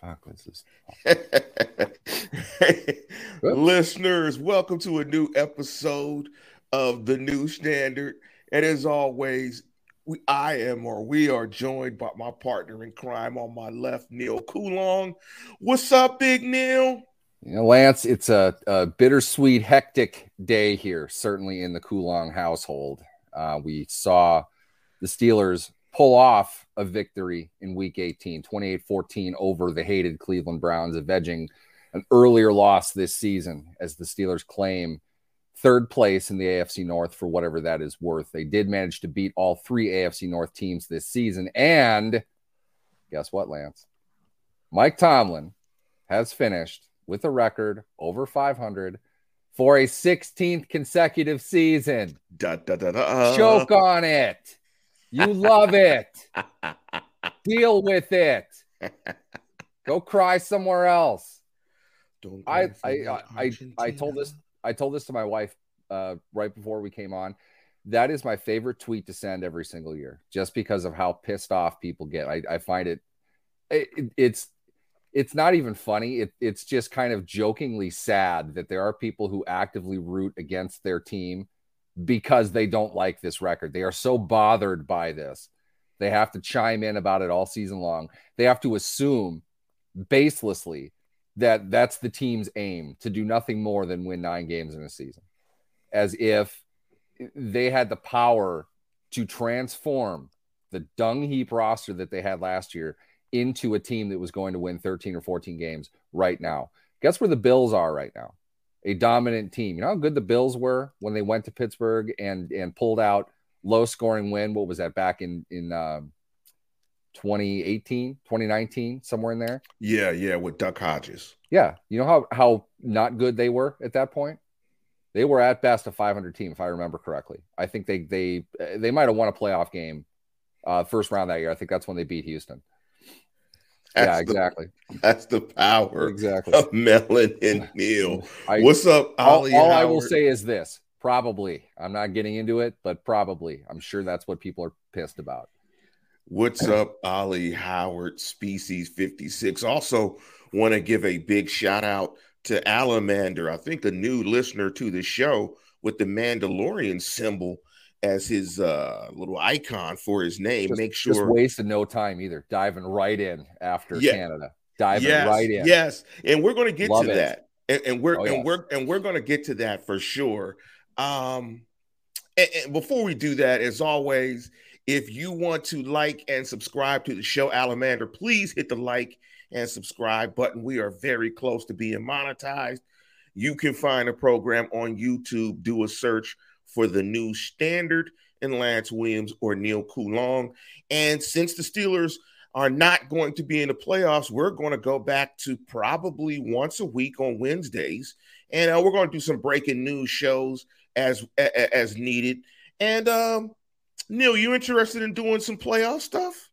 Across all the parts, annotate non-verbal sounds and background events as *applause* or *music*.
fuck? *laughs* Listeners, welcome to a new episode of the New Standard. And as always, we I am or we are joined by my partner in crime on my left, Neil Coulong. What's up, Big Neil? You know, Lance, it's a, a bittersweet, hectic day here, certainly in the Coulong household. Uh, we saw the Steelers pull off a victory in week 18, 28 14 over the hated Cleveland Browns, avenging an earlier loss this season as the Steelers claim third place in the AFC North for whatever that is worth. They did manage to beat all three AFC North teams this season. And guess what, Lance? Mike Tomlin has finished with a record over 500 for a 16th consecutive season. Da, da, da. Choke on it. You love it. *laughs* Deal with it. Go cry somewhere else. Don't I I I, I, I told this I told this to my wife uh, right before we came on. That is my favorite tweet to send every single year, just because of how pissed off people get. I, I find it, it, it's it's not even funny. It, it's just kind of jokingly sad that there are people who actively root against their team because they don't like this record. They are so bothered by this. They have to chime in about it all season long. They have to assume baselessly that that's the team's aim to do nothing more than win nine games in a season, as if they had the power to transform the dung heap roster that they had last year into a team that was going to win 13 or 14 games right now. Guess where the Bills are right now? A dominant team. You know how good the Bills were when they went to Pittsburgh and and pulled out low scoring win. What was that back in in um, 2018, 2019, somewhere in there? Yeah, yeah, with Duck Hodges. Yeah. You know how how not good they were at that point? They were at best a 500 team, if I remember correctly. I think they they they might have won a playoff game uh, first round that year. I think that's when they beat Houston. That's yeah, the- exactly. That's the power Exactly. of Melon and Neil. I, What's up, all, Ollie? all I will say is this probably. I'm not getting into it, but probably. I'm sure that's what people are pissed about. What's up, Ollie Howard, Species 56? Also, want to give a big shout out to Alamander. I think a new listener to the show with the Mandalorian symbol as his uh, little icon for his name. Just, Make just sure. wasted no time either. Diving right in after Yeah. Canada. Diving yes, right in. Yes, and we're going to get Love to it. that, and, and we're Oh, and yes. we're and we're going to get to that for sure. Um, and, and before we do that, as always, if you want to like and subscribe to the show, Alamander, please hit the like and subscribe button. We are very close to being monetized. You can find the program on YouTube. Do a search for the new standard in Lance Williams or Neil Coulong. And since the Steelers are not going to be in the playoffs, we're going to go back to probably once a week on Wednesdays, and uh, we're going to do some breaking news shows as as needed. And um, Neil, you interested in doing some playoff stuff?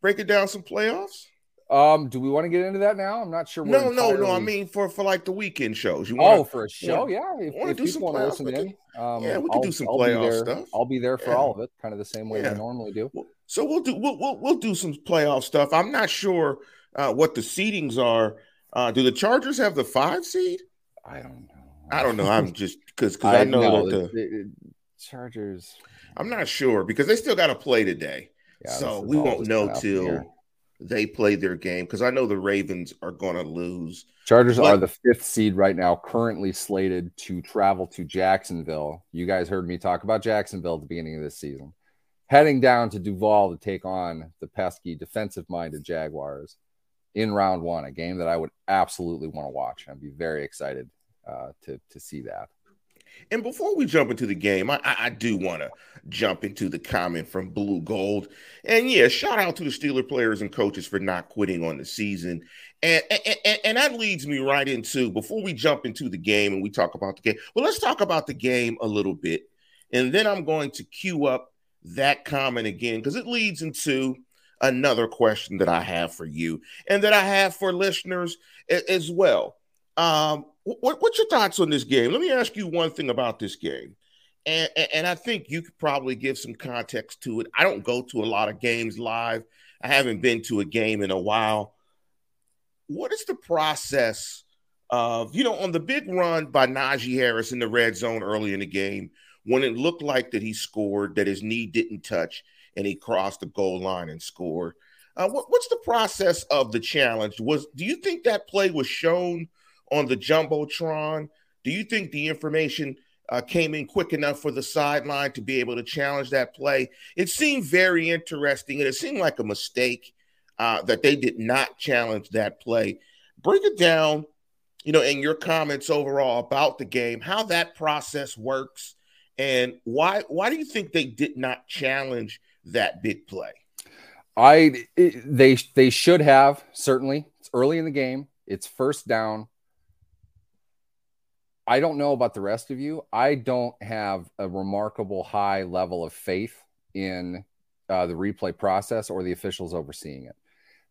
Breaking down some playoffs? Um, do we want to get into that now? I'm not sure. No, no, no. I mean for for like the weekend shows. You Oh, want? for a show, yeah. If, wanna if do some people want to playoffs, listen we in, um, yeah, we could I'll- do some I'll playoff stuff. I'll be there for Yeah. all of it, kind of the same way Yeah. I normally do. So we'll do we'll we'll, we'll do some playoff stuff. I'm not sure uh, what the seedings are. Uh, do the Chargers have the five seed? I don't know. I don't know. I'm *laughs* just because because I, know that the, Chargers. I'm not sure because they still got to play today. Yeah, so we won't know kinda up in the till. They play their game because I know the Ravens are going to lose. Chargers But- are the fifth seed right now, currently slated to travel to Jacksonville. You guys heard me talk about Jacksonville at the beginning of this season. Heading down to Duval to take on the pesky defensive minded Jaguars in round one, a game that I would absolutely want to watch. I'd be very excited uh, to, to see that. And before we jump into the game, I, I, do want to jump into the comment from Blue Gold. And yeah, shout out to the Steeler players and coaches for not quitting on the season. And, and, and that leads me right into before we jump into the game and we talk about the game. Well, let's talk about the game a little bit. And then I'm going to queue up that comment again because it leads into another question that I have for you and that I have for listeners as well. Um, what, what's your thoughts on this game? Let me ask you one thing about this game. And, and, I think you could probably give some context to it. I don't go to a lot of games live. I haven't been to a game in a while. what is the process of, you know, on the big run by Najee Harris in the red zone early in the game, when it looked like that he scored, that his knee didn't touch, and he crossed the goal line and scored. Uh, what, what's the process of the challenge? Was do you think that play was shown on the jumbotron? Do you think the information uh, came in quick enough for the sideline to be able to challenge that play? It seemed very interesting, and it seemed like a mistake uh, that they did not challenge that play. Break it down, you know, in your comments overall about the game, how that process works, and why why do you think they did not challenge that big play? I they they should have certainly. It's early in the game. It's first down. I don't know about the rest of you. I don't have a remarkable high level of faith in uh, the replay process or the officials overseeing it.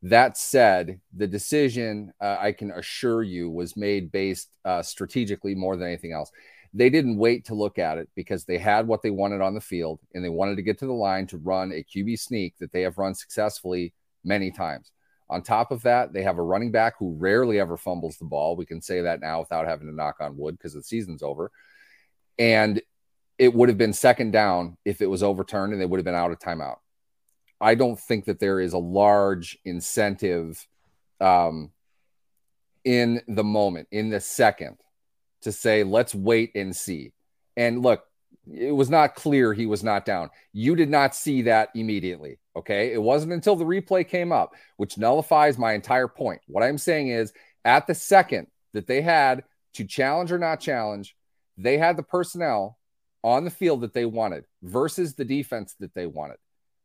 That said, the decision, uh, I can assure you, was made based uh, strategically more than anything else. They didn't wait to look at it because they had what they wanted on the field and they wanted to get to the line to run a QB sneak that they have run successfully many times. On top of that, they have a running back who rarely ever fumbles the ball. We can say that now without having to knock on wood because the season's over. And it would have been second down if it was overturned and they would have been out of timeout. I don't think that there is a large incentive um, in the moment, in the second, to say, let's wait and see. And look, it was not clear he was not down. You did not see that immediately. Okay. It wasn't until the replay came up, which nullifies my entire point. What I'm saying is, at the second that they had to challenge or not challenge, they had the personnel on the field that they wanted versus the defense that they wanted.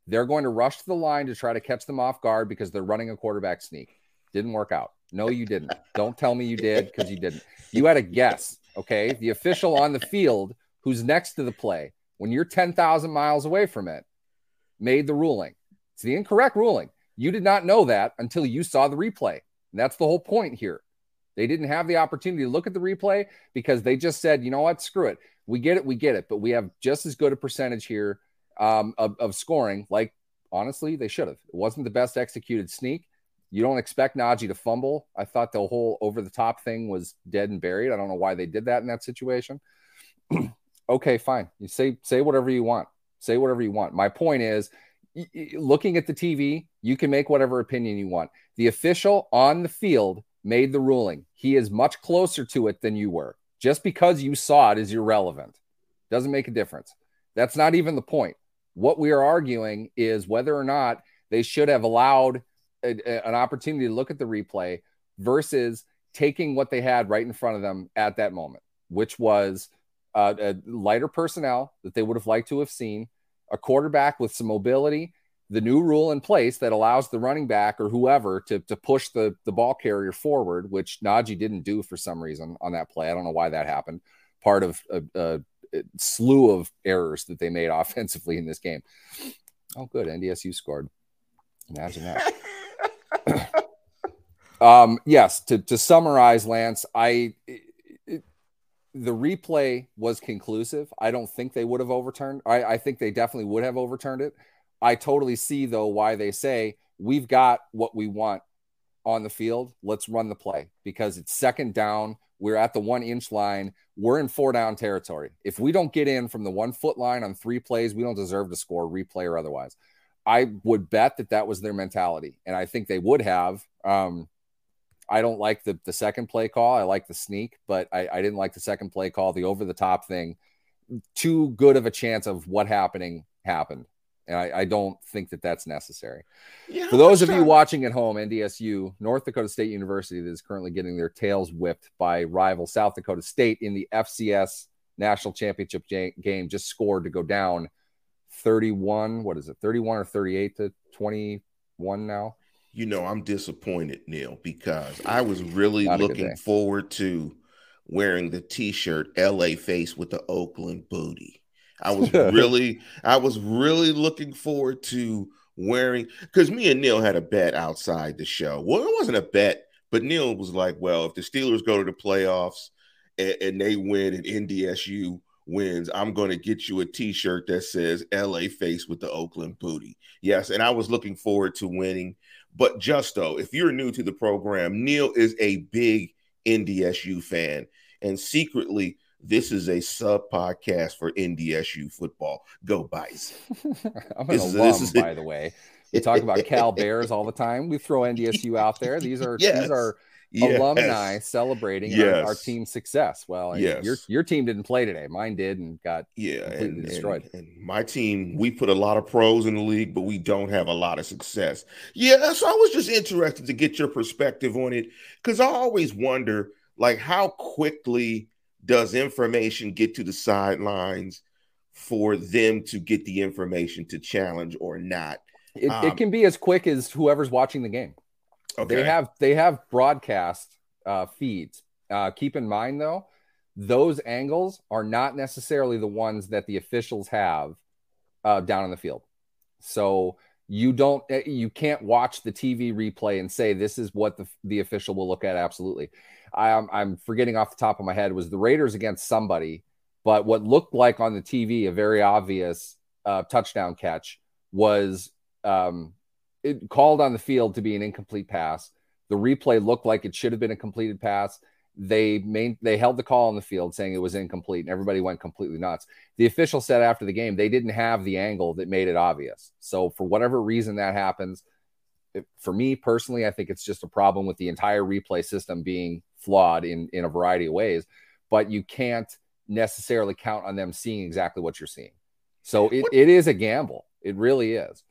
They're going to rush to the line to try to catch them off guard because they're running a quarterback sneak. Didn't work out. No, you didn't. Don't tell me you did because you didn't. You had a guess. Okay. The official on the field who's next to the play when you're 10,000 miles away from it made the ruling. It's the incorrect ruling. You did not know that until you saw the replay. And that's the whole point here. They didn't have the opportunity to look at the replay because they just said, you know what, screw it. We get it, we get it, but we have just as good a percentage here um, of, of scoring. Like, honestly, they should have. It wasn't the best executed sneak. You don't expect Najee to fumble. I thought the whole over the top thing was dead and buried. I don't know why they did that in that situation. *clears throat* okay, fine. You say say whatever you want. Say whatever you want. My point is looking at the TV, you can make whatever opinion you want. The official on the field made the ruling. He is much closer to it than you were. Just because you saw it is irrelevant. Doesn't make a difference. That's not even the point. What we are arguing is whether or not they should have allowed a, a, an opportunity to look at the replay versus taking what they had right in front of them at that moment, which was uh, a lighter personnel that they would have liked to have seen, a quarterback with some mobility, the new rule in place that allows the running back or whoever to, to push the, the ball carrier forward, which Najee didn't do for some reason on that play. I don't know why that happened. Part of a, a, a slew of errors that they made *laughs* offensively in this game. Oh, good. NDSU scored. Imagine that. *laughs* um, yes, to, to summarize, Lance, I the replay was conclusive. I don't think they would have overturned. I, I think they definitely would have overturned it. I totally see though why they say we've got what we want on the field. Let's run the play because it's second down. We're at the one inch line. We're in four down territory. If we don't get in from the one foot line on three plays, we don't deserve to score, replay or otherwise. I would bet that that was their mentality, and I think they would have. Um, I don't like the the second play call. I like the sneak, but I, I didn't like the second play call, the over the top thing. Too good of a chance of what happening happened. And I, I don't think that that's necessary. Yeah, For those of you watching at home, NDSU, North Dakota State University, that is currently getting their tails whipped by rival South Dakota State in the FCS national championship game, just scored to go down 31. What is it, 31 or 38 to 21 now? You know, I'm disappointed, Neil, because I was really looking forward to wearing the t-shirt LA face with the Oakland booty. I was *laughs* really, I was really looking forward to wearing because me and Neil had a bet outside the show. Well, it wasn't a bet, but Neil was like, well, if the Steelers go to the playoffs and, and they win and NDSU wins, I'm going to get you a t-shirt that says LA face with the Oakland booty. Yes, and I was looking forward to winning But Justo, if you're new to the program, Neil is a big NDSU fan, and secretly, this is a sub podcast for NDSU football. Go Bison! *laughs* I'm an this alum, is, is by the way. We talk about Cal Bears all the time. We throw NDSU out there. These are *laughs* yes. these are yes. alumni celebrating yes. our, our, team's success. Well, yes. your your team didn't play today. Mine did and got yeah and, destroyed. And, and, my team, we put a lot of pros in the league, but we don't have a lot of success. Yeah, so I was just interested to get your perspective on it because I always wonder, like, how quickly does information get to the sidelines for them to get the information to challenge or not? It, um, it can be as quick as whoever's watching the game. Okay. They have they have broadcast uh, feeds. Uh, keep in mind though, those angles are not necessarily the ones that the officials have uh, down in the field. So you don't eh, you can't watch the TV replay and say this is what the, the official will look at. Absolutely, I, am I'm forgetting off the top of my head was the Raiders against somebody, but what looked like on the TV a very obvious uh, touchdown catch was um, it called on the field to be an incomplete pass. The replay looked like it should have been a completed pass. They main, they held the call on the field saying it was incomplete, and everybody went completely nuts. The official said after the game they didn't have the angle that made it obvious. So for whatever reason that happens, it, for me personally, I think it's just a problem with the entire replay system being flawed in in a variety of ways. But you can't necessarily count on them seeing exactly what you're seeing. So it, it is a gamble. It really is.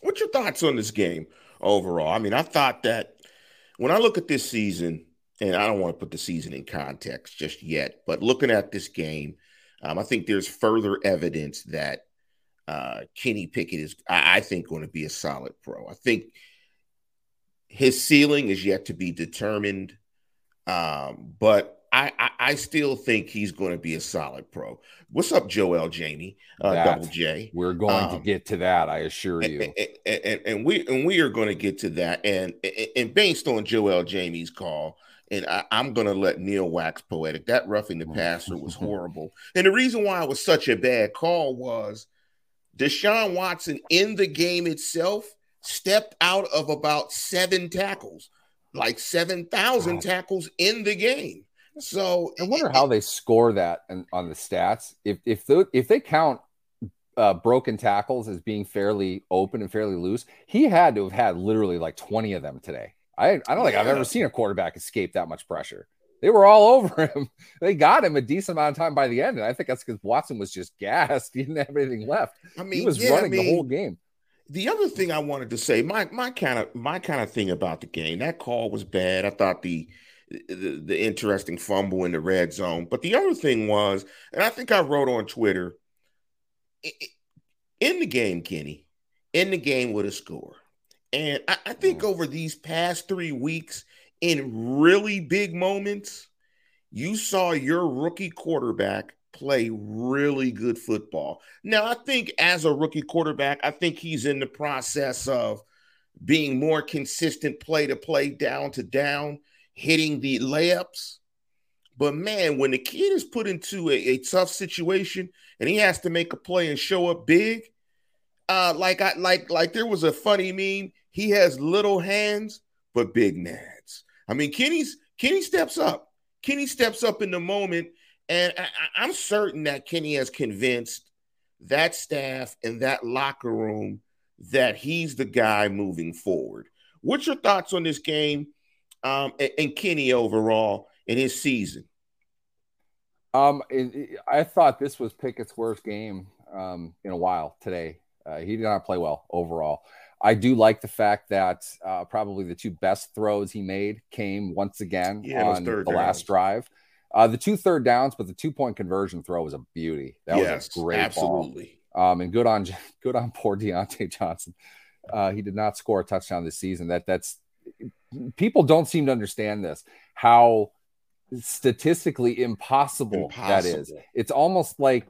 What's your thoughts on this game overall? I mean, I thought that when I look at this season, and I don't want to put the season in context just yet, but looking at this game, um, I think there's further evidence that uh, Kenny Pickett is, I, I think, going to be a solid pro. I think his ceiling is yet to be determined, um, but I, I, I still think he's going to be a solid pro. What's up, Joel Jamie, uh, that, Double J? We're going um, to get to that, I assure you. And, and, and, and, we and we are going to get to that. And and based on Joel Jamie's call, and I, am going to let Neil wax poetic. That roughing the passer was *laughs* horrible. And the reason why it was such a bad call was Deshaun Watson in the game itself stepped out of about seven tackles, like seven thousand wow. tackles in the game. So I wonder how they score that on the stats. If if the, if they count uh, broken tackles as being fairly open and fairly loose, he had to have had literally like 20 of them today. I, I don't think yeah. I've ever seen a quarterback escape that much pressure. They were all *laughs* over him. They got him a decent amount of time by the end. And I think that's because Watson was just gassed. *laughs* He didn't have anything left. I mean, he was yeah, running I mean, the whole game. The other thing I wanted to say, my my kind of my kind of thing about the game, that call was bad. I thought the the, the interesting fumble in the red zone. But the other thing was, and I think I wrote on Twitter, in the game, Kenny, in the game with a score. And I, I think mm. over these past three weeks, in really big moments, you saw your rookie quarterback play really good football. Now, I think as a rookie quarterback, I think he's in the process of being more consistent play to play, down to down hitting the layups. But man, when the kid is put into a, a tough situation and he has to make a play and show up big, uh, like I like like there was a funny meme. He has little hands but big nads. I mean, Kenny's Kenny steps up. Kenny steps up in the moment, and I, I'm certain that Kenny has convinced that staff and that locker room that he's the guy moving forward. What's your thoughts on this game? Um, and, and Kenny overall in his season? Um, it, it, I thought this was Pickett's worst game um, in a while today. Uh, he did not play well overall. I do like the fact that uh, probably the two best throws he made came once again yeah, on the last drive. Uh, the two third downs, but the two point conversion throw was a beauty. That yes, was a great absolutely. ball. Um, and good on *laughs* good on poor Diontae Johnson. Uh, he did not score a touchdown this season. That that's people don't seem to understand this how statistically impossible, impossible, that is. It's almost like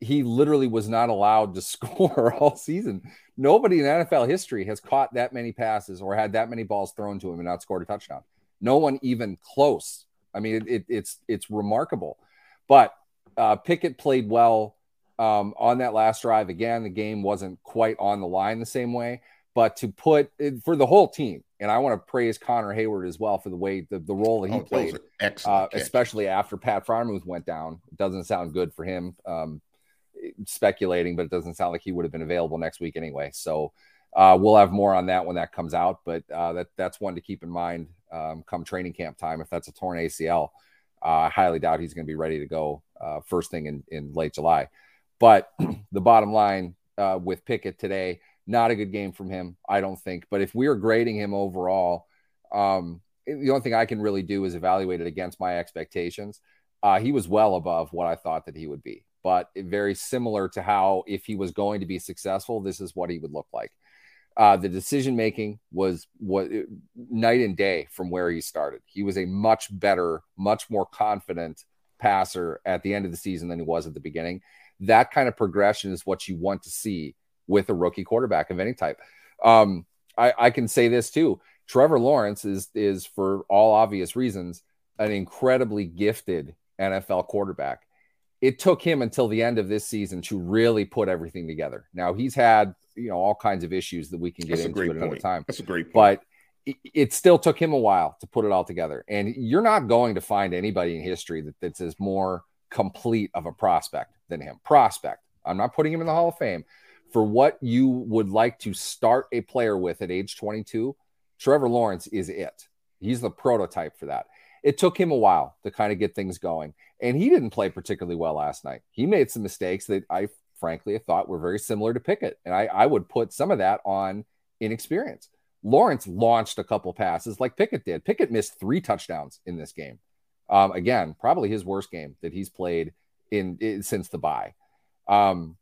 he literally was not allowed to *laughs* score all season. Nobody in NFL history has caught that many passes or had that many balls thrown to him and not scored a touchdown. No one even close. I mean, it, it, it's it's remarkable. But uh, Pickett played well um, on that last drive. Again, the game wasn't quite on the line the same way, but to put for the whole team, and I want to praise Connor Heyward as well for the way the, the role that he oh, played, uh, especially after Pat Freiermuth went down. It doesn't sound good for him. Um, speculating, but it doesn't sound like he would have been available next week anyway. So uh, we'll have more on that when that comes out. But uh, that that's one to keep in mind um, come training camp time. If that's a torn ACL, uh, I highly doubt he's going to be ready to go uh, first thing in, in late July. But *clears throat* the bottom line uh, with Pickett today, not a good game from him, I don't think. But if we are grading him overall, um, the only thing I can really do is evaluate it against my expectations. Uh, he was well above what I thought that he would be, but very similar to how if he was going to be successful, this is what he would look like. Uh, the decision making was what night and day from where he started. He was a much better, much more confident passer at the end of the season than he was at the beginning. That kind of progression is what you want to see with a rookie quarterback of any type. Um, I, I can say this too. Trevor Lawrence is is for all obvious reasons an incredibly gifted NFL quarterback. It took him until the end of this season to really put everything together. Now he's had you know all kinds of issues that we can get That's into at another time. That's a great point. But it, it, still took him a while to put it all together. And you're not going to find anybody in history that, that's as more complete of a prospect than him. Prospect. I'm not putting him in the Hall of Fame. For what you would like to start a player with at age 22, Trevor Lawrence is it. He's the prototype for that. It took him a while to kind of get things going. And he didn't play particularly well last night. He made some mistakes that I frankly, thought were very similar to Pickett. And I, I would put some of that on inexperience. Lawrence launched a couple passes like Pickett did. Pickett missed three touchdowns in this game. Um, again, probably his worst game that he's played in, in since the bye. Um,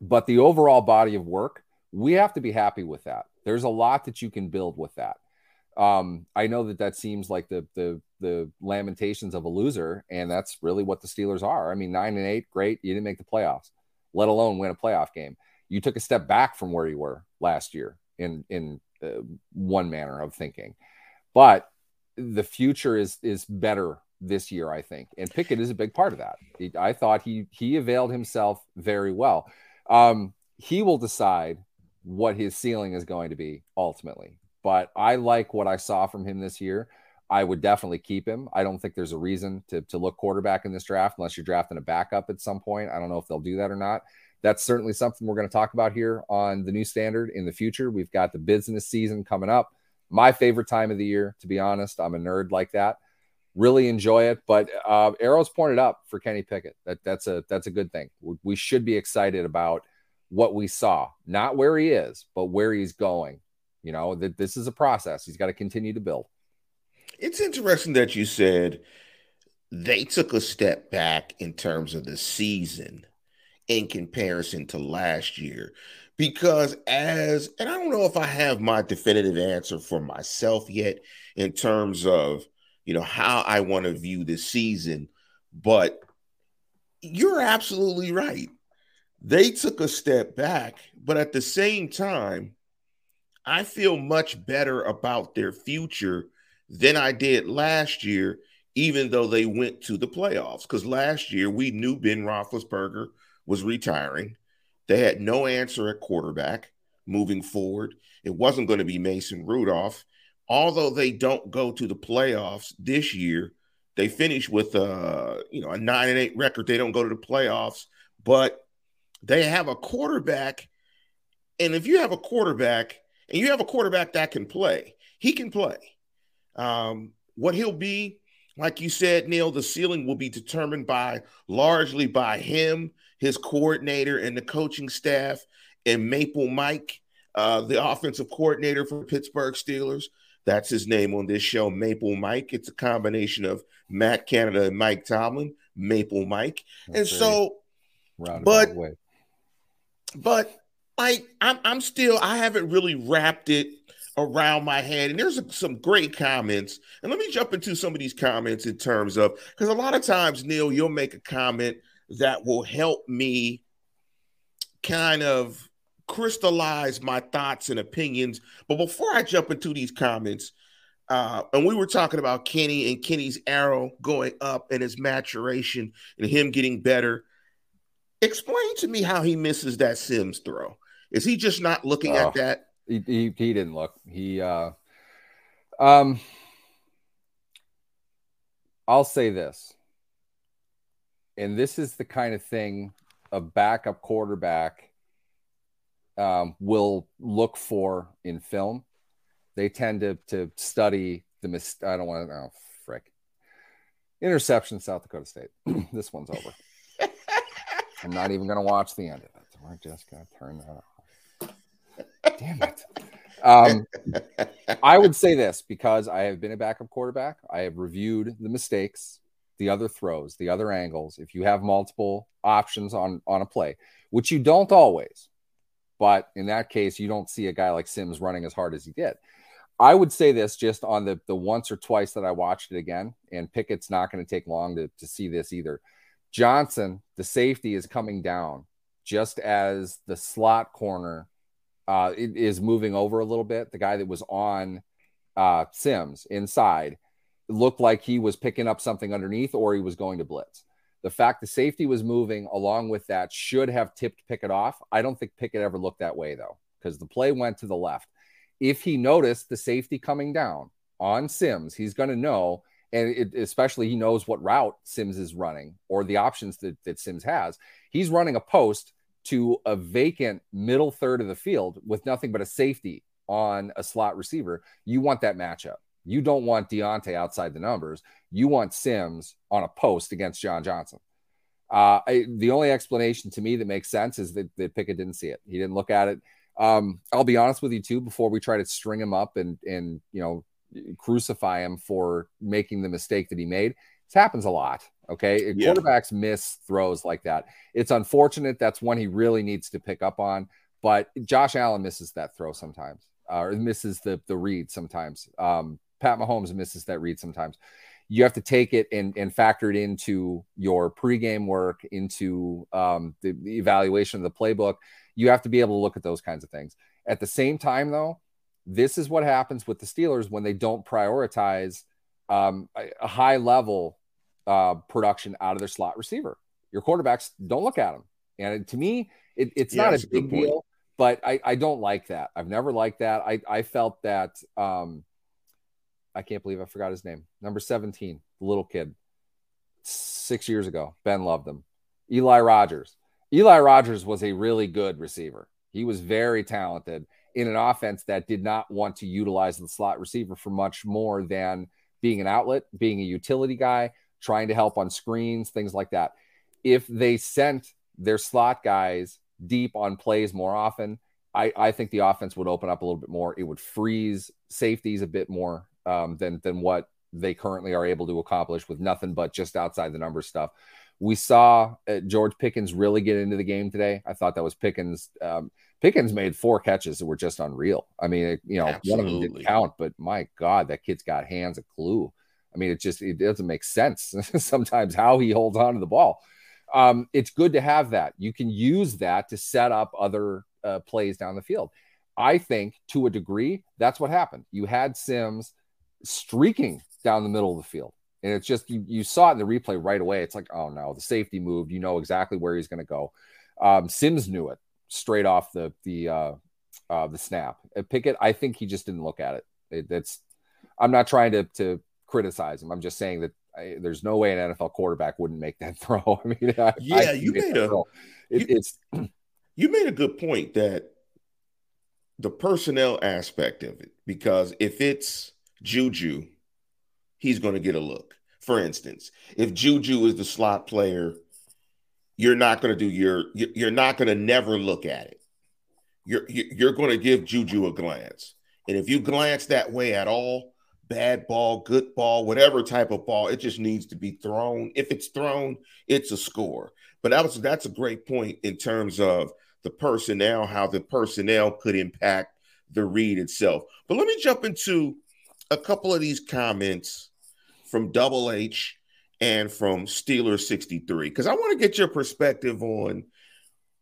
but the overall body of work, we have to be happy with that. There's a lot that you can build with that. Um, I know that that seems like the the the lamentations of a loser, and that's really what the Steelers are. I mean, nine and eight, great. You didn't make the playoffs let alone win a playoff game. You took a step back from where you were last year in in uh, one manner of thinking, but the future is is better this year, I think, and Pickett is a big part of that. I thought he he availed himself very well. Um, he will decide what his ceiling is going to be ultimately, but I like what I saw from him this year. I would definitely keep him. I don't think there's a reason to, to look quarterback in this draft unless you're drafting a backup at some point. I don't know if they'll do that or not. That's certainly something we're going to talk about here on the new standard in the future. We've got the business season coming up. My favorite time of the year, to be honest. I'm a nerd like that. Really enjoy it. But uh, arrows pointed up for Kenny Pickett. That that's a that's a good thing. We should be excited about what we saw, not where he is, but where he's going. You know that this is a process. He's got to continue to build. It's interesting that you said they took a step back in terms of the season in comparison to last year. Because, as, and I don't know if I have my definitive answer for myself yet in terms of, you know, how I want to view this season, but you're absolutely right. They took a step back, but at the same time, I feel much better about their future than I did last year, even though they went to the playoffs. Because last year we knew Ben Roethlisberger was retiring. They had no answer at quarterback moving forward. It wasn't going to be Mason Rudolph. Although they don't go to the playoffs this year, they finish with a you know a nine and eight record. They don't go to the playoffs, but they have a quarterback. And if you have a quarterback and you have a quarterback that can play, he can play. Um, what he'll be, like you said, Neil, the ceiling will be determined by largely by him, his coordinator, and the coaching staff, and Maple Mike, uh, the offensive coordinator for Pittsburgh Steelers. That's his name on this show, Maple Mike. It's a combination of Matt Canada and Mike Tomlin, Maple Mike. That's and so, but, way. but like I'm, I'm still, I haven't really wrapped it around my head. And there's some great comments. And let me jump into some of these comments in terms of because a lot of times, Neil, you'll make a comment that will help me kind of crystallize my thoughts and opinions. But before I jump into these comments, uh, and we were talking about Kenny and Kenny's arrow going up and his maturation and him getting better. Explain to me how he misses that Sims throw. Is he just not looking oh. at that? He, he, he didn't look. He uh um I'll say this. And this is the kind of thing a backup quarterback um, will look for in film. They tend to to study the mis- I don't want to oh frick. Interception, South Dakota State. *clears throat* this one's over. *laughs* I'm not even gonna watch the end of it. We're just gonna turn that off. Damn it. Um, I would say this because I have been a backup quarterback. I have reviewed the mistakes, the other throws, the other angles. If you have multiple options on on a play, which you don't always, but in that case, you don't see a guy like Sims running as hard as he did. I would say this just on the the once or twice that I watched it again, and Pickett's not going to take long to, to see this either. Johnson, the safety is coming down just as the slot corner uh, is moving over a little bit. The guy that was on uh, Sims inside looked like he was picking up something underneath or he was going to blitz. The fact the safety was moving along with that should have tipped Pickett off. I don't think Pickett ever looked that way though, because the play went to the left. If he noticed the safety coming down on Sims, he's going to know, and it, especially he knows what route Sims is running or the options that, that Sims has. He's running a post to a vacant middle third of the field with nothing but a safety on a slot receiver, you want that matchup. You don't want Diontae outside the numbers. You want Sims on a post against John Johnson. Uh, I, the only explanation to me that makes sense is that, that Pickett didn't see it. He didn't look at it. Um, I'll be honest with you too. Before we try to string him up and and you know crucify him for making the mistake that he made, this happens a lot. Okay. Yeah. Quarterbacks miss throws like that. It's unfortunate. That's one he really needs to pick up on. But Josh Allen misses that throw sometimes, uh, or misses the the read sometimes. Um, Pat Mahomes misses that read sometimes. You have to take it and, and factor it into your pregame work, into um, the, the evaluation of the playbook. You have to be able to look at those kinds of things. At the same time, though, this is what happens with the Steelers when they don't prioritize um, a, a, high level uh, production out of their slot receiver. Your quarterbacks don't look at them. And to me, it, it's yeah, not a big deal, but I, I don't like that. I've never liked that. I, I felt that um, I can't believe I forgot his name. Number 17, the little kid, six years ago. Ben loved him. Eli Rogers. Eli Rogers was a really good receiver. He was very talented in an offense that did not want to utilize the slot receiver for much more than being an outlet, being a utility guy, trying to help on screens, things like that. If they sent their slot guys deep on plays more often, I, I think the offense would open up a little bit more. It would freeze safeties a bit more um, than than what they currently are able to accomplish with nothing but just outside the numbers stuff. We saw uh, George Pickens really get into the game today. I thought that was Pickens. Um, Pickens made four catches that were just unreal. I mean, it, you know, Absolutely. one of them didn't count, but my God, that kid's got hands a clue. I mean, it just it doesn't make sense *laughs* sometimes how he holds on to the ball. Um, it's good to have that. You can use that to set up other uh, plays down the field. I think to a degree that's what happened. You had Sims streaking down the middle of the field, and it's just you, you saw it in the replay right away. It's like, oh no, the safety moved. You know exactly where he's going to go. Um, Sims knew it straight off the the uh, uh, the snap. At Pickett, I think he just didn't look at it. it it's I'm not trying to to criticize him. I'm just saying that I, there's no way an NFL quarterback wouldn't make that *laughs* throw. I mean, I, yeah, I you made a it, you, it's *clears throat* you made a good point that the personnel aspect of it because if it's Juju, he's going to get a look. For instance, if Juju is the slot player, you're not going to do your you're not going to never look at it. You're you're going to give Juju a glance, and if you glance that way at all, bad ball, good ball, whatever type of ball, it just needs to be thrown. If it's thrown, it's a score. But that was that's a great point in terms of the personnel, how the personnel could impact the read itself. But let me jump into a couple of these comments from Double H and from Steeler 63 because I want to get your perspective on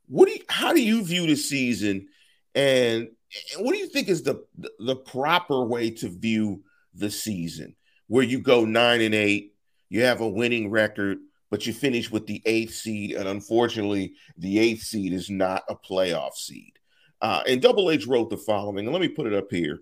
what do you, how do you view the season and, and what do you think is the the proper way to view the season where you go nine and eight, you have a winning record, but you finish with the eighth seed. And unfortunately, the eighth seed is not a playoff seed. Uh, and Double H wrote the following, and let me put it up here.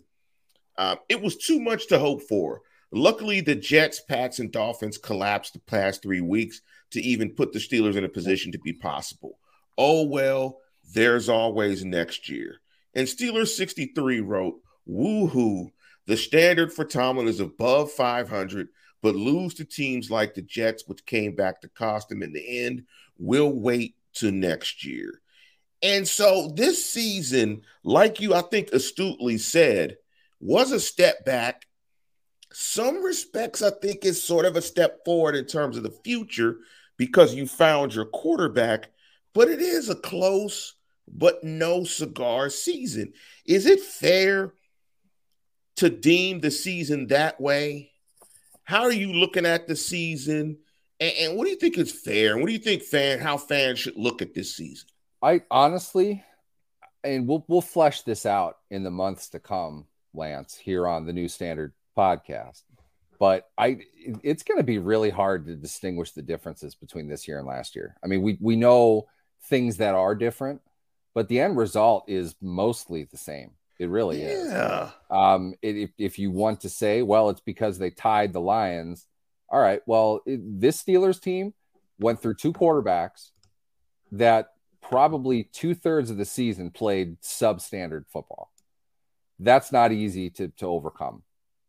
Uh, it was too much to hope for. Luckily, the Jets, Pats, and Dolphins collapsed the past three weeks to even put the Steelers in a position to be possible. Oh, well, there's always next year. And Steelers 63 wrote, Woohoo, the standard for Tomlin is above 500, but lose to teams like the Jets, which came back to cost him in the end. We'll wait to next year. And so this season, like you, I think, astutely said, was a step back. Some respects, I think, is sort of a step forward in terms of the future because you found your quarterback, but it is a close but no cigar season. Is it fair to deem the season that way? How are you looking at the season? And, and what do you think is fair? And what do you think fan how fans should look at this season? I honestly, and we'll we'll flesh this out in the months to come, Lance, here on the New Standard podcast. But I, it's going to be really hard to distinguish the differences between this year and last year. I mean, we we know things that are different, but the end result is mostly the same. It really yeah. is. Um, it, if, if you want to say, well, it's because they tied the Lions. All right. Well, it, this Steelers team went through two quarterbacks that probably two thirds of the season played substandard football. That's not easy to, to overcome.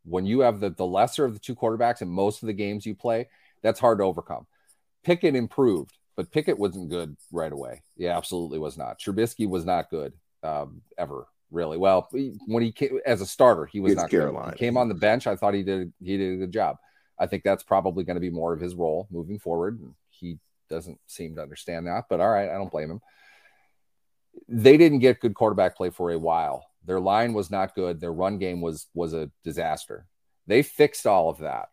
When you have the, the lesser of the two quarterbacks in most of the games you play, that's hard to overcome. Pickett improved, but Pickett wasn't good right away. Yeah, absolutely was not. Trubisky was not good um, ever really well. When he came as a starter, he was it's not Carolina. Good. He came on the bench. I thought he did he did a good job. I think that's probably going to be more of his role moving forward. He doesn't seem to understand that, but all right, I don't blame him. They didn't get good quarterback play for a while. Their line was not good. Their run game was was a disaster. They fixed all of that.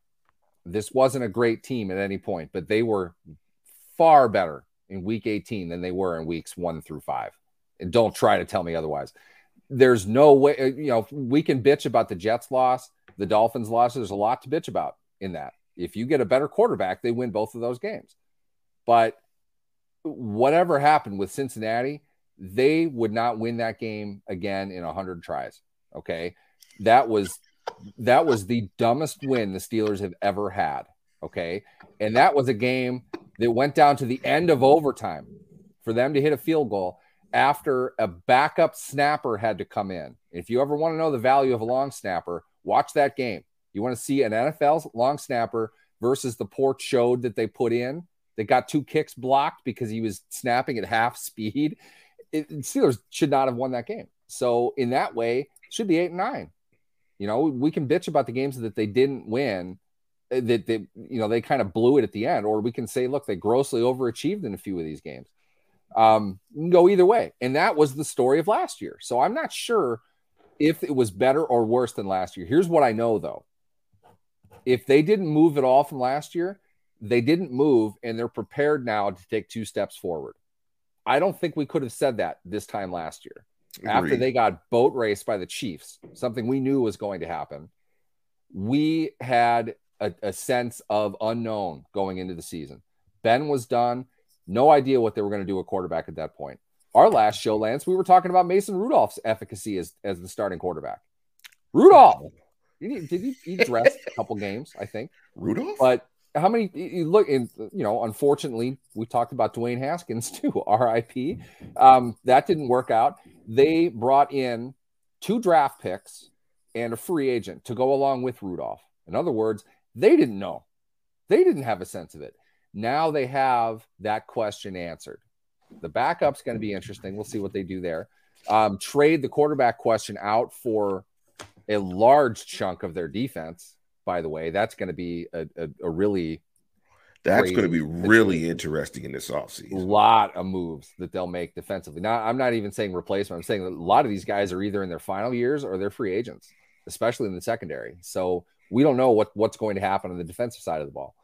This wasn't a great team at any point, but they were far better in week 18 than they were in weeks 1 through 5. And don't try to tell me otherwise there's no way, uh, you know, we can bitch about the Jets loss, the Dolphins loss. There's a lot to bitch about in that. If you get a better quarterback, they win both of those games. But whatever happened with Cincinnati, they would not win that game again in 100 tries. Okay. That was that was the dumbest win the Steelers have ever had. Okay. And that was a game that went down to the end of overtime for them to hit a field goal after a backup snapper had to come in. If you ever want to know the value of a long snapper, watch that game. You want to see an NFL long snapper versus the poor chode that they put in that got two kicks blocked because he was snapping at half speed. It, Steelers should not have won that game. So in that way, should be eight and nine. You know, we can bitch about the games that they didn't win, uh, that they, you know, they kind of blew it at the end, or we can say, look, they grossly overachieved in a few of these games. Um, go either way. And that was the story of last year. So I'm not sure if it was better or worse than last year. Here's what I know though. If they didn't move at all from last year, they didn't move and they're prepared now to take two steps forward. I don't think we could have said that this time last year. Agreed. After they got boat raced by the Chiefs, something we knew was going to happen. We had a, a sense of unknown going into the season. Ben was done. No idea what they were going to do at quarterback at that point. Our last show, Lance, we were talking about Mason Rudolph's efficacy as, as the starting quarterback. Rudolph, did he, he dressed a couple games, I think. Rudolph, but how many? You look, in you know, unfortunately, we talked about Dwayne Haskins *laughs* too. R.I.P. Um, that didn't work out. They brought in two draft picks and a free agent to go along with Rudolph. In other words, they didn't know. They didn't have a sense of it. Now they have that question answered. The backup's going to be interesting. We'll see what they do there. Um, trade the quarterback question out for a large chunk of their defense. By the way, that's going to be a, a, a really that's going to be really interesting in this offseason. A lot of moves that they'll make defensively. Now, I'm not even saying replacement. I'm saying a lot of these guys are either in their final years or they're free agents, especially in the secondary. So we don't know what, what's going to happen on the defensive side of the ball.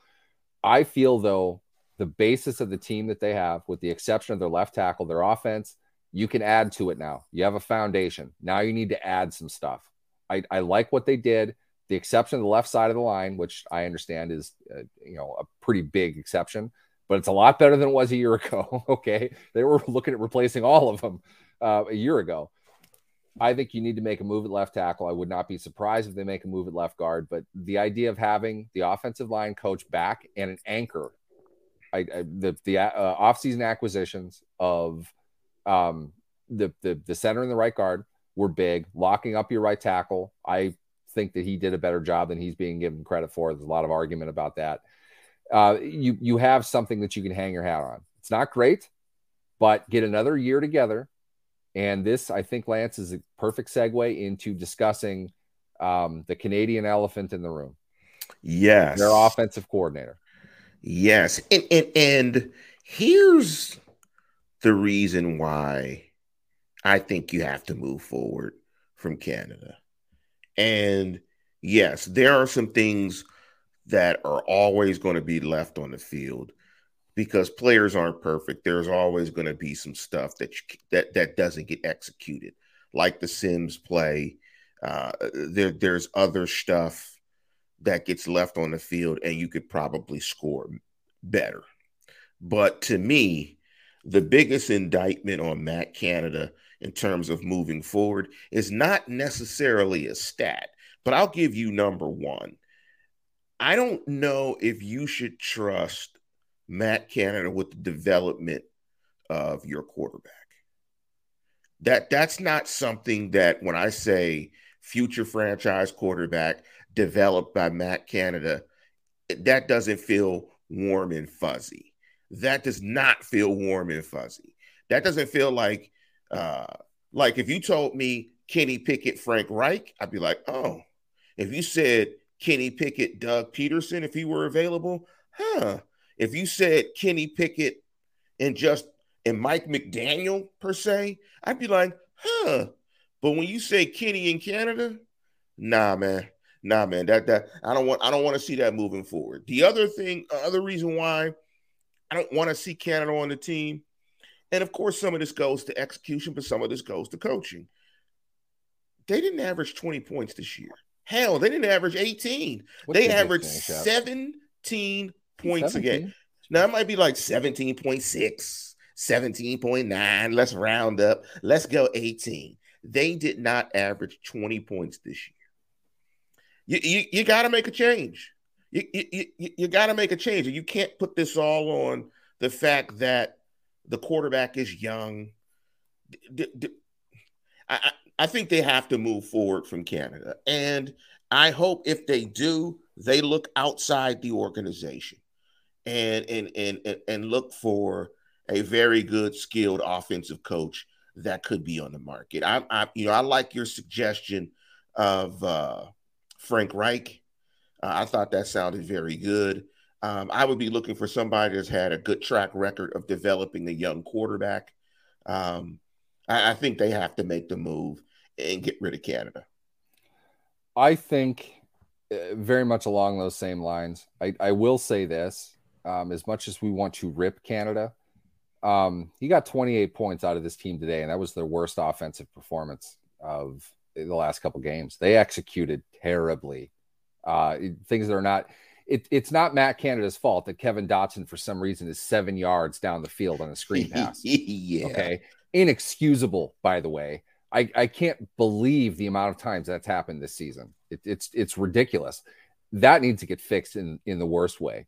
I feel though the basis of the team that they have, with the exception of their left tackle, their offense, you can add to it now. You have a foundation. Now you need to add some stuff. I, I like what they did. The exception of the left side of the line, which I understand is uh, you know a pretty big exception, but it's a lot better than it was a year *laughs* ago. okay, they were looking at replacing all of them uh, a year ago. I think you need to make a move at left tackle. I would not be surprised if they make a move at left guard, but the idea of having the offensive line coach back and an anchor, I, I the the uh, offseason acquisitions of um, the, the the center and the right guard were big. Locking up your right tackle, I think that he did a better job than he's being given credit for. There's a lot of argument about that. Uh, you you have something that you can hang your hat on. It's not great, but get another year together. And this, I think, Lance is a perfect segue into discussing um, the Canadian elephant in the room. Yes, their offensive coordinator. Yes, and and, and here's the reason why I think you have to move forward from Canada. And yes, there are some things that are always going to be left on the field because players aren't perfect. There's always going to be some stuff that you, that that doesn't get executed, like the Sims play. Uh, there, there's other stuff that gets left on the field, and you could probably score better. But to me, the biggest indictment on Matt Canada in terms of moving forward is not necessarily a stat, but I'll give you number one. I don't know if you should trust Matt Canada with the development of your quarterback. That that's not something that when I say future franchise quarterback developed by Matt Canada, that doesn't feel warm and fuzzy. That does not feel warm and fuzzy. That doesn't feel like uh, like if you told me Kenny Pickett, Frank Reich, I'd be like, oh. If you said Kenny Pickett, Doug Pederson, if he were available, huh? If you said Kenny Pickett and just and Mike McDaniel per se, I'd be like, huh. But when you say Kenny in Canada, nah, man, nah, man, that that I don't want I don't want to see that moving forward. The other thing, other reason why I don't want to see Canada on the team and of course, some of this goes to execution, but some of this goes to coaching. They didn't average 20 points this year. Hell, they didn't average 18. What's they averaged 17 points 17? a game. Now it might be like 17.6, 17.9. Let's round up. Let's go 18. They did not average 20 points this year. You, you, you got to make a change. You, you, you, you got to make a change. And you can't put this all on the fact that the quarterback is young. I, I think they have to move forward from Canada. And I hope if they do, they look outside the organization and and and and look for a very good skilled offensive coach that could be on the market. I, I you know I like your suggestion of uh, Frank Reich. Uh, I thought that sounded very good. Um, I would be looking for somebody that's had a good track record of developing a young quarterback. Um, I, I think they have to make the move and get rid of Canada. I think uh, very much along those same lines. I, I will say this um, as much as we want to rip Canada, um, he got 28 points out of this team today, and that was their worst offensive performance of the last couple games. They executed terribly. Uh, things that are not it, it's not Matt Canada's fault that Kevin Dotson, for some reason, is seven yards down the field on a screen *laughs* pass. yeah. Okay. Inexcusable, by the way. I, I can't believe the amount of times that's happened this season. It, it's it's ridiculous. That needs to get fixed in in the worst way.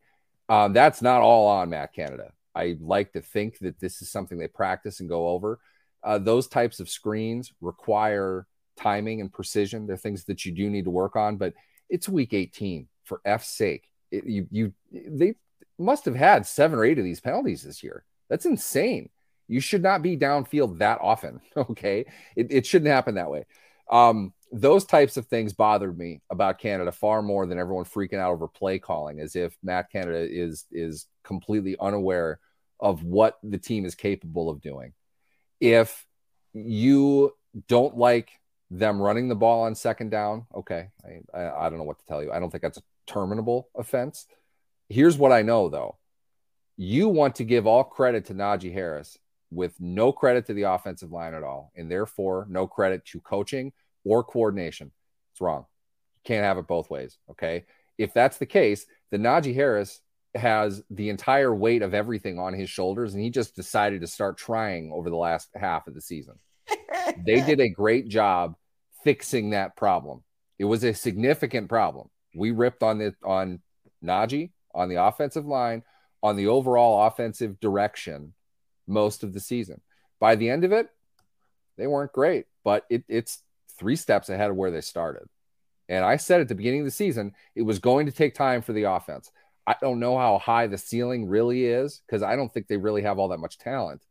Um, that's not all on Matt Canada. I like to think that this is something they practice and go over. Uh, those types of screens require timing and precision. They're things that you do need to work on, but it's week 18 for F's sake it, you you they must have had seven or eight of these penalties this year. That's insane. You should not be downfield that often. *laughs* Okay, it, it shouldn't happen that way. Um, those types of things bothered me about Canada far more than everyone freaking out over play calling, as if Matt Canada is is completely unaware of what the team is capable of doing. If you don't like them running the ball on second down, okay, I, I, I don't know what to tell you. I don't think that's a terminable offense. Here's what I know though. You want to give all credit to Najee Harris with no credit to the offensive line at all, and therefore no credit to coaching or coordination. It's wrong. You can't have it both ways. Okay. If that's the case, then Najee Harris has the entire weight of everything on his shoulders, and he just decided to start trying over the last half of the season. they *laughs* did a great job fixing that problem. It was a significant problem. We ripped on the on Najee on the offensive line, on the overall offensive direction most of the season. By the end of it, they weren't great, but it, it's three steps ahead of where they started. And I said at the beginning of the season, it was going to take time for the offense. I don't know how high the ceiling really is because I don't think they really have all that much talent.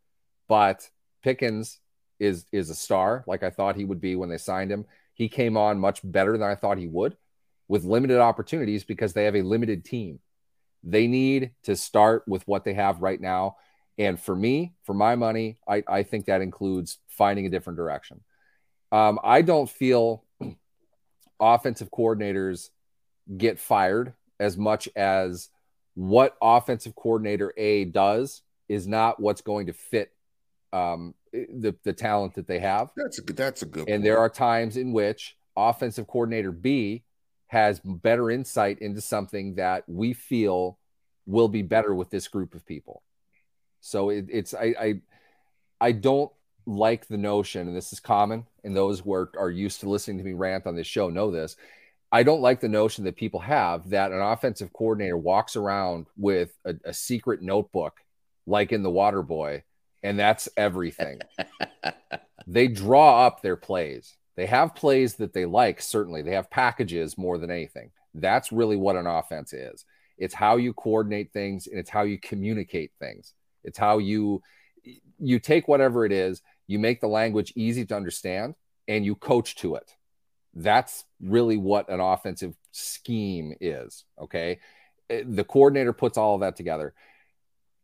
But Pickens is is a star, like I thought he would be when they signed him. He came on much better than I thought he would, with limited opportunities because they have a limited team. They need to start with what they have right now. And for me, for my money, I, I think that includes finding a different direction. Um, I don't feel *clears throat* offensive coordinators get fired as much as what offensive coordinator A does is not what's going to fit um, the the talent that they have. That's a good. That's a good. And point. there are times in which offensive coordinator B has better insight into something that we feel will be better with this group of people. So it, it's I, I I don't like the notion, and this is common, and those who are, are used to listening to me rant on this show know this. I don't like the notion that people have that an offensive coordinator walks around with a, a secret notebook, like in The Water Boy, and that's everything. *laughs* they draw up their plays. They have plays that they like, certainly. They have packages more than anything. That's really what an offense is. It's how you coordinate things and it's how you communicate things. It's how you you take whatever it is, you make the language easy to understand and you coach to it. That's really what an offensive scheme is, okay? Eh, the coordinator puts all of that together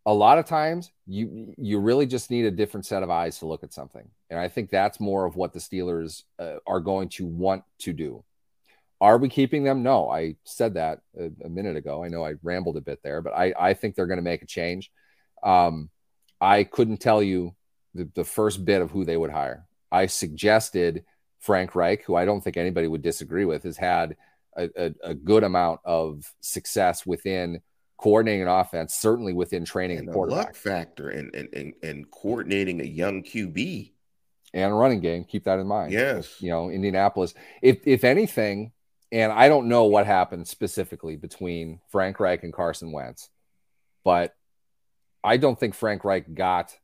a lot of times you you really just need a different set of eyes to look at something. And i think that's more of what the steelers uh, are going to want to do. Are we keeping them? No i said that a, a, minute ago. I know i rambled a bit there but i i think they're going to make a change. Um, i couldn't tell you the, the first bit of who they would hire. I suggested frank reich who i don't think anybody would disagree with has had a, a, a good amount of success within coordinating an offense, certainly within training and a quarterback. luck factor and, and, and, and coordinating a young QB and a running game. Keep that in mind. Yes. You know, Indianapolis, if, if anything, and I don't know what happened specifically between Frank Reich and Carson Wentz, but I don't think Frank Reich got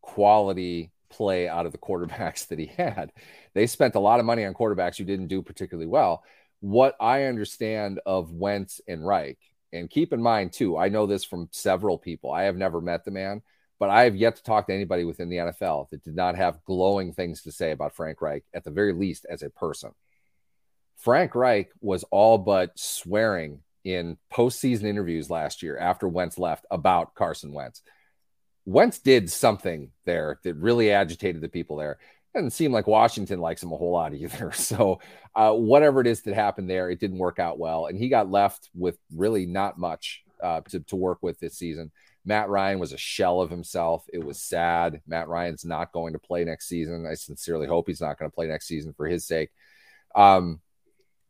quality play out of the *laughs* quarterbacks that he had. They spent a lot of money on quarterbacks who didn't do particularly well. What I understand of Wentz and Reich and keep in mind, too, I know this from several people. I have never met the man, but I have yet to talk to anybody within the NFL that did not have glowing things to say about Frank Reich, at the very least, as a person. Frank Reich was all but swearing in postseason interviews last year after Wentz left about Carson Wentz. Wentz did something there that really agitated the people there doesn't seem like Washington likes him a whole lot *laughs* either. So, uh, whatever it is that happened there, it didn't work out well. And he got left with really not much uh, to, to work with this season. Matt Ryan was a shell of himself. It was sad. Matt Ryan's not going to play next season. I sincerely hope he's not going to play next season for his sake. Um,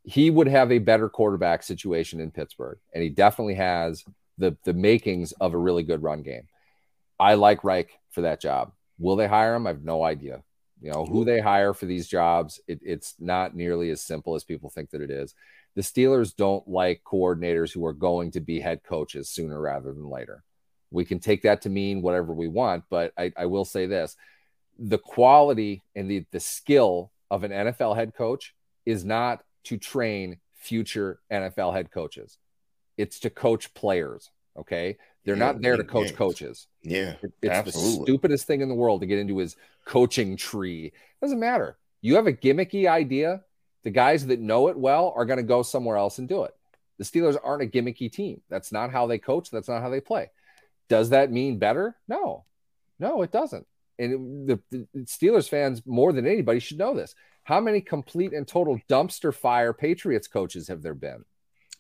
he would have a better quarterback situation in Pittsburgh, and he definitely has the the makings of a really good run game. I like Reich for that job. Will they hire him? I have no idea. You know, who they hire for these jobs, it, it's not nearly as simple as people think that it is. The Steelers don't like coordinators who are going to be head coaches sooner rather than later. We can take that to mean whatever we want, but I, I will say this the quality and the, the skill of an NFL head coach is not to train future NFL head coaches, it's to coach players. Okay. They're yeah, not there to coach games. coaches. Yeah. it's absolutely. the stupidest thing in the world to get into his coaching tree. Doesn't matter. You have a gimmicky idea. The guys that know it well are going to go somewhere else and do it. The Steelers aren't a gimmicky team. That's not how they coach. That's not how they play. Does that mean better? No, no, it doesn't. And the, the Steelers fans, more than anybody, should know this. How many complete and total dumpster fire Patriots coaches have there been?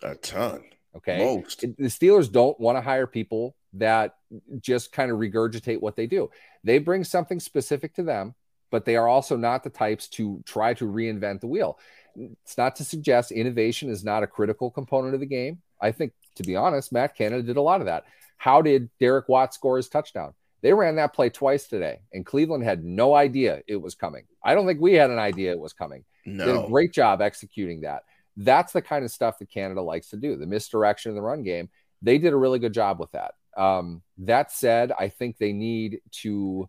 A ton. Okay. Most. The Steelers don't want to hire people that just kind of regurgitate what they do. They bring something specific to them, but they are also not the types to try to reinvent the wheel. It's not to suggest innovation is not a critical component of the game. I think, to be honest, Matt Canada did a lot of that. How did Derek Watt score his touchdown? They ran that play twice today, and Cleveland had no idea it was coming. I don't think we had an idea it was coming. No. Did a great job executing that. That's the kind of stuff that Canada likes to do. The misdirection in the run game, they did a really good job with that. Um, that said, I think they need to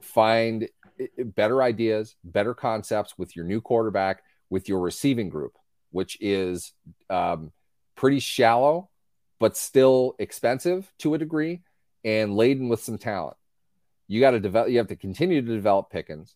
find better ideas, better concepts with your new quarterback, with your receiving group, which is um, pretty shallow, but still expensive to a degree and laden with some talent. You got to develop, you have to continue to develop Pickens.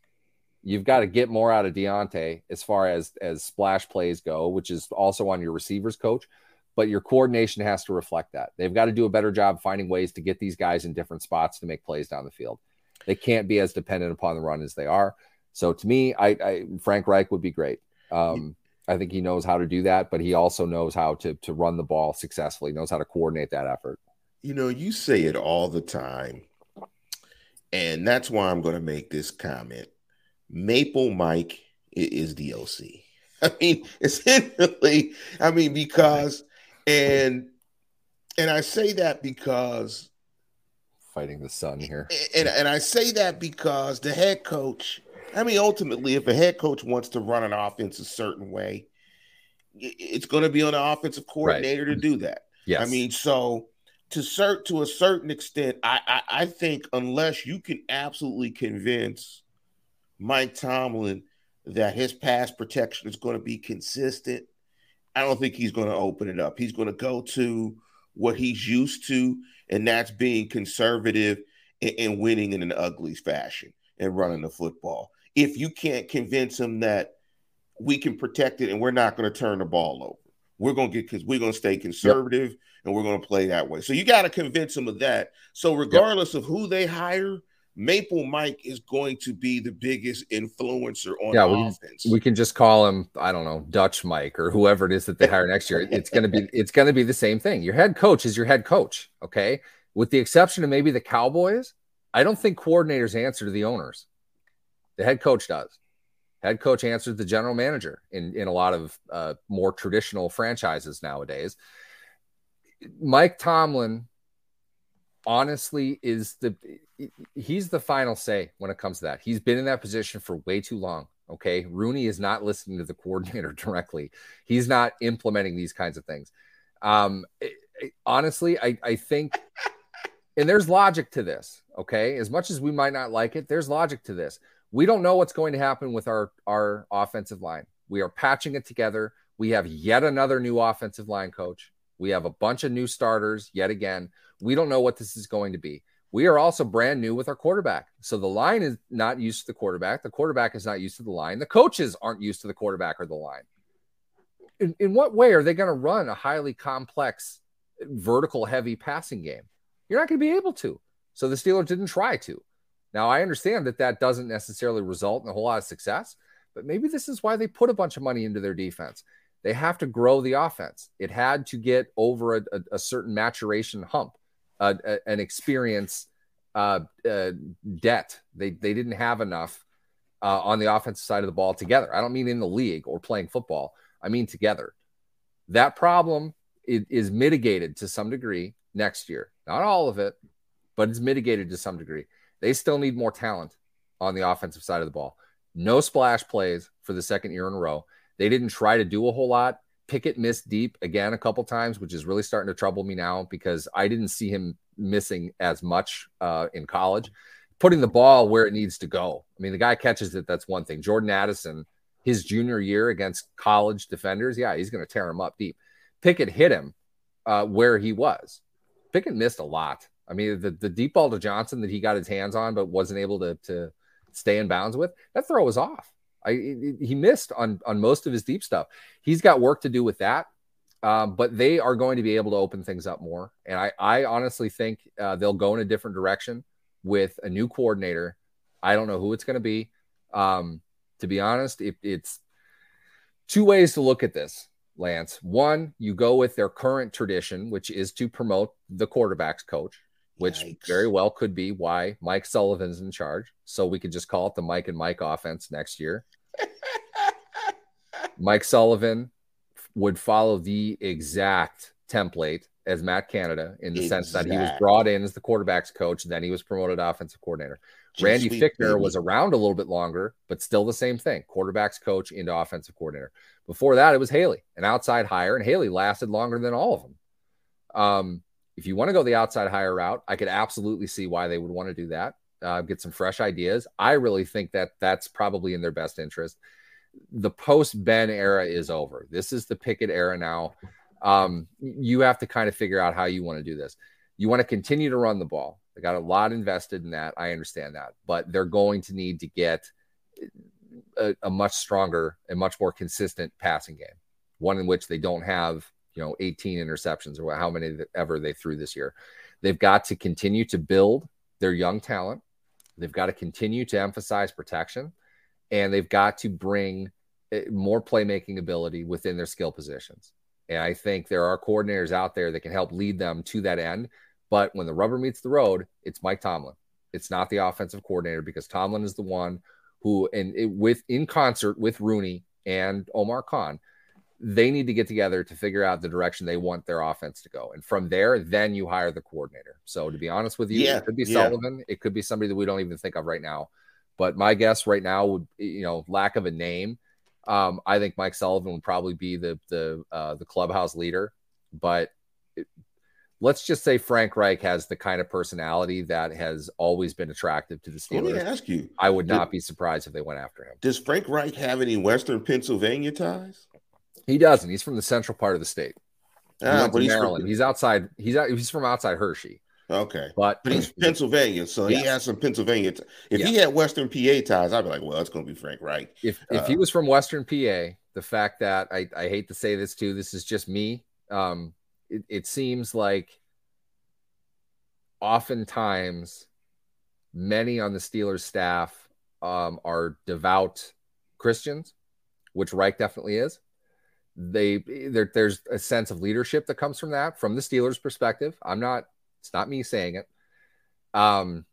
You've got to get more out of Diontae as far as as splash plays go, which is also on your receivers coach. But your coordination has to reflect that. They've got to do a better job finding ways to get these guys in different spots to make plays down the field. They can't be as dependent upon the run as they are. So to me, I, I Frank Reich would be great. Um, I think he knows how to do that, but he also knows how to to run the ball successfully. Knows how to coordinate that effort. You know, you say it all the time, and that's why I'm going to make this comment. Maple Mike is the OC. *laughs* I mean, essentially, I mean because, and and I say that because fighting the sun here. And, and I say that because the head coach, I mean, ultimately, if a head coach wants to run an offense a certain way, it's going to be on the offensive coordinator right. to do that. Yes. I mean, so to cert to a certain extent, I, I, I think unless you can absolutely convince Mike Tomlin that his pass protection is going to be consistent, I don't think he's going to open it up. He's going to go to what he's used to and that's being conservative and, and winning in an ugly fashion and running the football. If you can't convince him that we can protect it and we're not going to turn the ball over, we're going to get because we're going to stay conservative yep. and we're going to play that way. So you got to convince them of that. So regardless yep. of who they hire, Maple Mike is going to be the biggest influencer on yeah, we. We can just call him, I don't know, Dutch Mike or whoever it is that they hire next year. *laughs* It's gonna be it's gonna be the same thing. Your head coach is your head coach. Okay. With the exception of maybe the Cowboys, I don't think coordinators answer to the owners. The head coach does. Head coach answers the general manager in, in a lot of uh, more traditional franchises nowadays. Mike Tomlin honestly is the he's the final say when it comes to that. He's been in that position for way too long. Okay. Rooney is not listening to the *laughs* coordinator directly. He's not implementing these kinds of things. Um, it, it, honestly, I, I think, *laughs* and there's logic to this. Okay. As much as we might not like it, there's logic to this. We don't know what's going to happen with our, our offensive line. We are patching it together. We have yet another new offensive line coach. We have a bunch of new starters yet again. We don't know what this is going to be. We are also brand new with our quarterback. So the line is not used to the quarterback. The quarterback is not used to the line. The coaches aren't used to the quarterback or the line. In, in what way are they going to run a highly complex, vertical heavy passing game? You're not going to be able to. So the Steelers didn't try to. Now, I understand that that doesn't necessarily result in a whole lot of success, but maybe this is why they put a bunch of money into their defense. They have to grow the offense. It had to get over a, a, a certain maturation hump uh, an experience uh, uh, debt. They they didn't have enough uh, on the offensive side of the ball together. I don't mean in the league or playing football. I mean together. That problem is, is mitigated to some degree next year. Not all of it, but it's mitigated to some degree. They still need more talent on the offensive side of the ball. No splash plays for the second year in a row. They didn't try to do a whole lot. Pickett missed deep again a couple times, which is really starting to trouble me now because I didn't see him missing as much uh, in college. Putting the ball where it needs to go. I mean, the guy catches it. That's one thing. Jordan Addison, his junior year against college defenders, yeah, he's going to tear him up deep. Pickett hit him uh, where he was. Pickett missed a lot. I mean, the, the deep ball to Johnson that he got his hands on but wasn't able to, to stay in bounds with, that throw was off. I he missed on on most of his deep stuff. He's got work to do with that. Um, but they are going to be able to open things up more. And I, I honestly think uh, they'll go in a different direction with a new coordinator. I don't know who it's going to be. Um, to be honest, it, it's two ways to look at this, Lance. One, you go with their current tradition, which is to promote the quarterback's coach, which Yikes. very well could be why Mike Sullivan's in charge. So we could just call it the Mike and Mike offense next year. Mike Sullivan would follow the exact template as Matt Canada in the exactly. sense that he was brought in as the quarterback's coach, then he was promoted offensive coordinator. Randy Fichtner baby. was around a little bit longer, but still the same thing quarterback's coach into offensive coordinator. Before that, it was Haley, an outside hire, and Haley lasted longer than all of them. Um, if you want to go the outside hire route, I could absolutely see why they would want to do that. Uh, get some fresh ideas. I really think that that's probably in their best interest. The post Ben era is over. This is the Pickett era now. Um, you have to kind of figure out how you want to do this. You want to continue to run the ball. They got a lot invested in that. I understand that, but they're going to need to get a, a much stronger and much more consistent passing game, one in which they don't have you know 18 interceptions or how many ever they threw this year. They've got to continue to build their young talent. They've got to continue to emphasize protection, and they've got to bring eh, more playmaking ability within their skill positions. And I think there are coordinators out there that can help lead them to that end. But when the rubber meets the road, it's Mike Tomlin. It's not the offensive coordinator because Tomlin is the one who, and it, with in concert with Rooney and Omar Khan, they need to get together to figure out the direction they want their offense to go. And from there, then you hire the coordinator. So to be honest with you, yeah, it could be yeah. Sullivan. It could be somebody that we don't even think of right now. But my guess right now would, you know, lack of a name. Um, I think Mike Sullivan would probably be the the uh, the clubhouse leader. But it, let's just say Frank Reich has the kind of personality that has always been attractive to the Steelers. Let me ask you. I would not be surprised if they went after him. Does Frank Reich have any Western Pennsylvania ties? He doesn't. He's from the central part of the state. He ah, but he's Maryland. From, he's outside. He's out, he's from outside Hershey. Okay, but, but he's *clears throat* Pennsylvania, so yes. he has some Pennsylvania. T- if he had Western PA ties, I'd be like, well, it's going to be Frank Reich. If if uh, he was from Western PA, the fact that I I hate to say this too, this is just me. Um, it, it seems like oftentimes many on the Steelers staff um, are devout Christians, which Reich definitely is they there, there's a sense of leadership that comes from that from the Steelers perspective. I'm not it's not me saying it. Um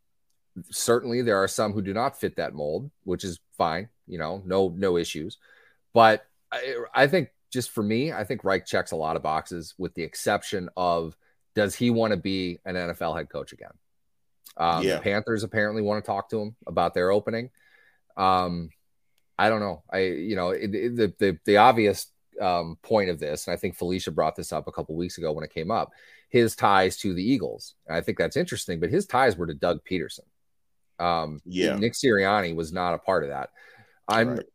certainly there are some who do not fit that mold, which is fine, you know, no no issues. But I, I think just for me, I think Reich checks a lot of boxes with the exception of does he want to be an NFL head coach again? Um, yeah. The Panthers apparently want to talk to him about their opening. Um, I don't know. I you know it, it, the, the the obvious um, point of this, and I think Felicia brought this up a couple weeks ago when it came up, his ties to the Eagles. And I think that's interesting, but his ties were to Doug Pederson. Um, yeah, Nick Sirianni was not a part of that. I'm right.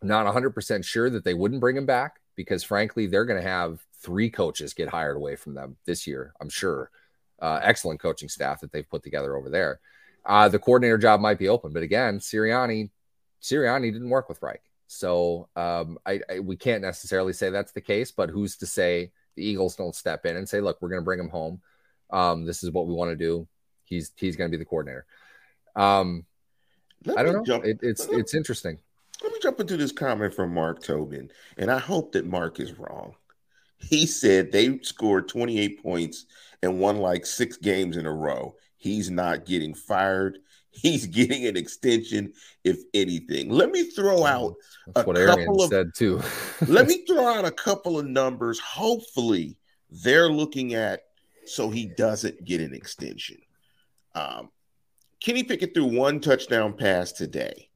not 100% sure that they wouldn't bring him back because, frankly, they're going to have three coaches get hired away from them this year. I'm sure. Uh, excellent coaching staff that they've put together over there. Uh, the coordinator job might be open, but again, Sirianni, Sirianni didn't work with Reich. So um, I, I, we can't necessarily say that's the case, but who's to say the Eagles don't step in and say, look, we're going to bring him home. Um, this is what we want to do. He's he's going to be the coordinator. Um, I don't know. Jump, it, it's me, it's interesting. Let me jump into this comment from Mark Tobin, and I hope that Mark is wrong. He said they scored 28 points and won like six games in a row. He's not getting fired he's getting an extension, if anything. Let me throw out That's a what couple Arian of said too. *laughs* let me *laughs* throw out a couple of numbers. Hopefully, they're looking at so he doesn't get an extension. Um, Kenny Pickett threw one touchdown pass today.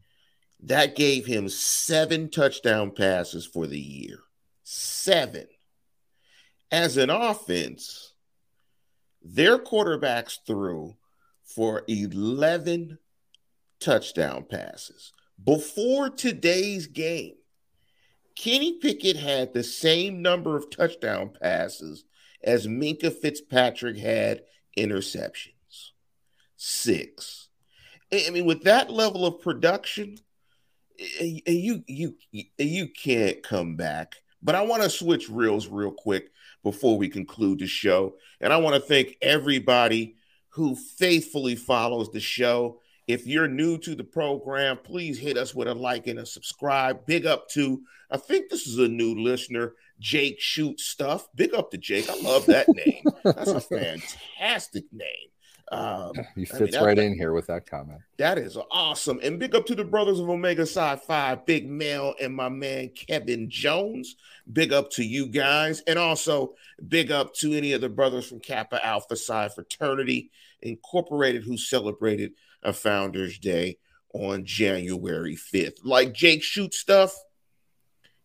That gave him seven touchdown passes for the year. Seven. As an offense, their quarterbacks threw for 11 touchdown passes. Before today's game, Kenny Pickett had the same number of touchdown passes as Minkah Fitzpatrick had interceptions. Six. I mean, with that level of production, you you you can't come back. But I want to switch reels real quick before we conclude the show, and I want to thank everybody who faithfully follows the show. If you're new to the program, please hit us with a like and a subscribe. Big up to, I think this is a new listener, Jake Shoot Stuff. Big up to Jake. I love that name. That's a *laughs* fantastic name. Um, *clears throat* he fits I mean, right in here with that comment. That is awesome. And big up to the brothers of Omega Psi Phi, Big Mel and my man Kevin Jones. Big up to you guys. And also big up to any of the brothers from Kappa Alpha Psi Fraternity Incorporated who celebrated a Founders Day on January 5th. Like Jake Shoot stuff,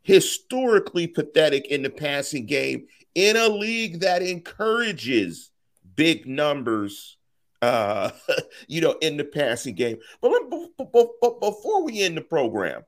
historically pathetic in the passing game in a league that encourages big numbers uh, *laughs* you know, in the passing game. But, but, but, but before we end the program,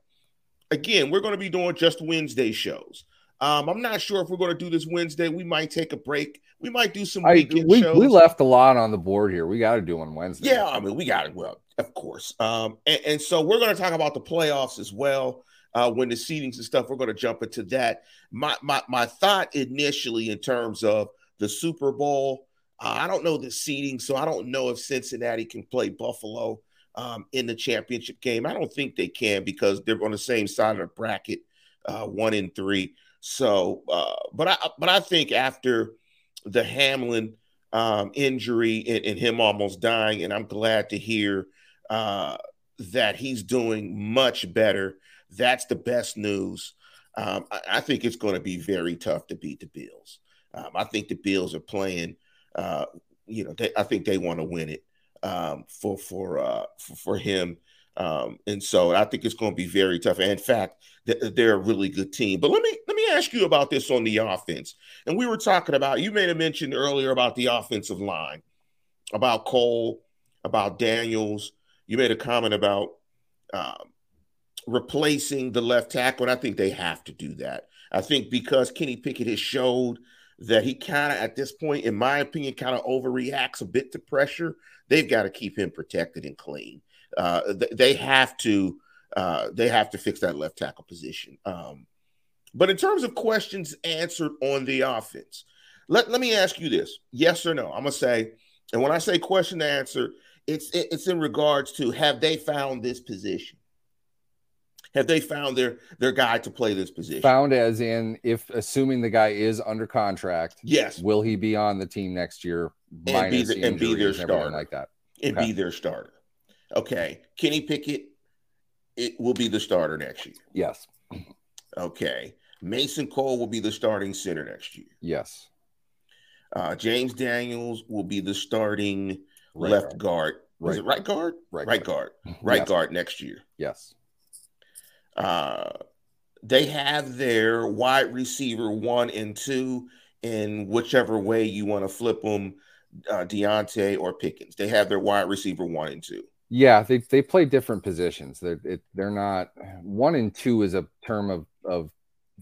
again, we're going to be doing just Wednesday shows. Um, I'm not sure if we're going to do this Wednesday. We might take a break. We might do some weekend I, we, shows. We left a lot on the board here. We got to do on Wednesday. Yeah, I mean, we got it. Well, of course. Um, and, and so we're going to talk about the playoffs as well. Uh, when the seedings and stuff, we're going to jump into that. My, my my thought initially in terms of the Super Bowl uh, I don't know the seeding, so I don't know if Cincinnati can play Buffalo um, in the championship game. I don't think they can because they're on the same side of the bracket, uh, one in three. So, uh, but I but I think after the Hamlin um, injury and, and, him almost dying, and I'm glad to hear uh, that he's doing much better. That's the best news. Um, I, I, think it's going to be very tough to beat the Bills. Um, I think the Bills are playing uh, you know, they, I think they want to win it um, for for, uh, for, for him. Um, and so I think it's going to be very tough. And in fact, they're a really good team. But let me let me ask you about this on the offense. And we were talking about you made a mention earlier about the offensive line, about Cole, about Daniels. You made a comment about um, replacing the left tackle, and I think they have to do that. I think because Kenny Pickett has showed that he kind of, at this point, in my opinion, kind of overreacts a bit to pressure. They've got to keep him protected and clean. Uh, th- they have to. Uh, they have to fix that left tackle position. Um, but in terms of questions answered on the offense, let, let me ask you this: yes or no? I'm gonna say, and when I say question to answer, it's it's in regards to have they found this position? Have they found their their guy to play this position? Found as in if assuming the guy is under contract, yes, will he be on the team next year? And be, the, and be their starter like that, and okay. be their starter. Okay, Kenny Pickett, it will be the starter next year. Yes. Okay, Mason Cole will be the starting center next year. Yes. Uh, James Daniels will be the starting right left guard. guard. Right. it right guard? Right, right guard. guard. *laughs* Right yes. guard next year. Yes. Uh, they have their wide receiver one and two in whichever way you want to flip them, uh, Diontae or Pickens. They have their wide receiver one and two. Yeah, they they play different positions. They're it, they're not one and two is a term of of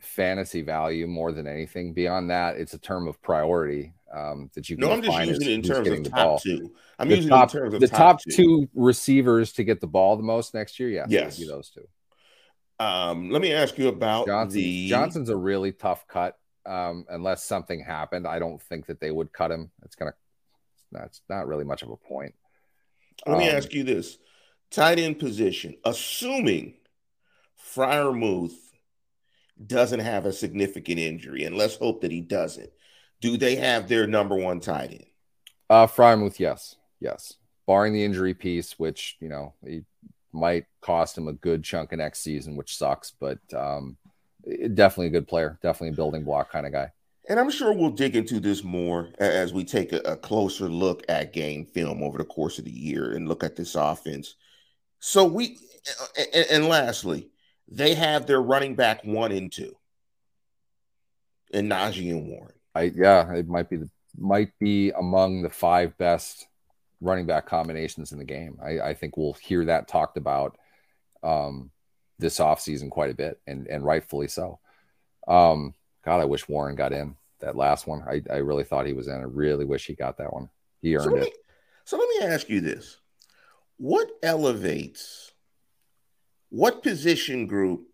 fantasy value more than anything. Beyond that, it's a term of priority um, that you. No, I'm just using it in terms of top two. I'm the using top, it in terms of the top, top two. two. receivers to get the ball the most next year. Yeah, yes, those two. Um, let me ask you about Johnson. the Johnson's a really tough cut. Um, unless something happened, I don't think that they would cut him. It's gonna. That's not really much of a point. Let me um, ask you this: tight end position, assuming Freiermuth doesn't have a significant injury, and let's hope that he doesn't. Do they have their number one tight end? Uh, Freiermuth, yes, yes, barring the injury piece, which you know he might cost him a good chunk of next season, which sucks, but um, definitely a good player, definitely a building block kind of guy. And I'm sure we'll dig into this more as we take a, a, closer look at game film over the course of the year and look at this offense. So we, and, and lastly, they have their running back one and two, and Najee and Warren. I yeah, it might be the might be among the five best running back combinations in the game. I, I think we'll hear that talked about um, this offseason quite a bit, and and rightfully so. Um, God, I wish Warren got in that last one. I, I really thought he was in. I really wish he got that one. He earned so it. so let me ask you this: What elevates? What position group?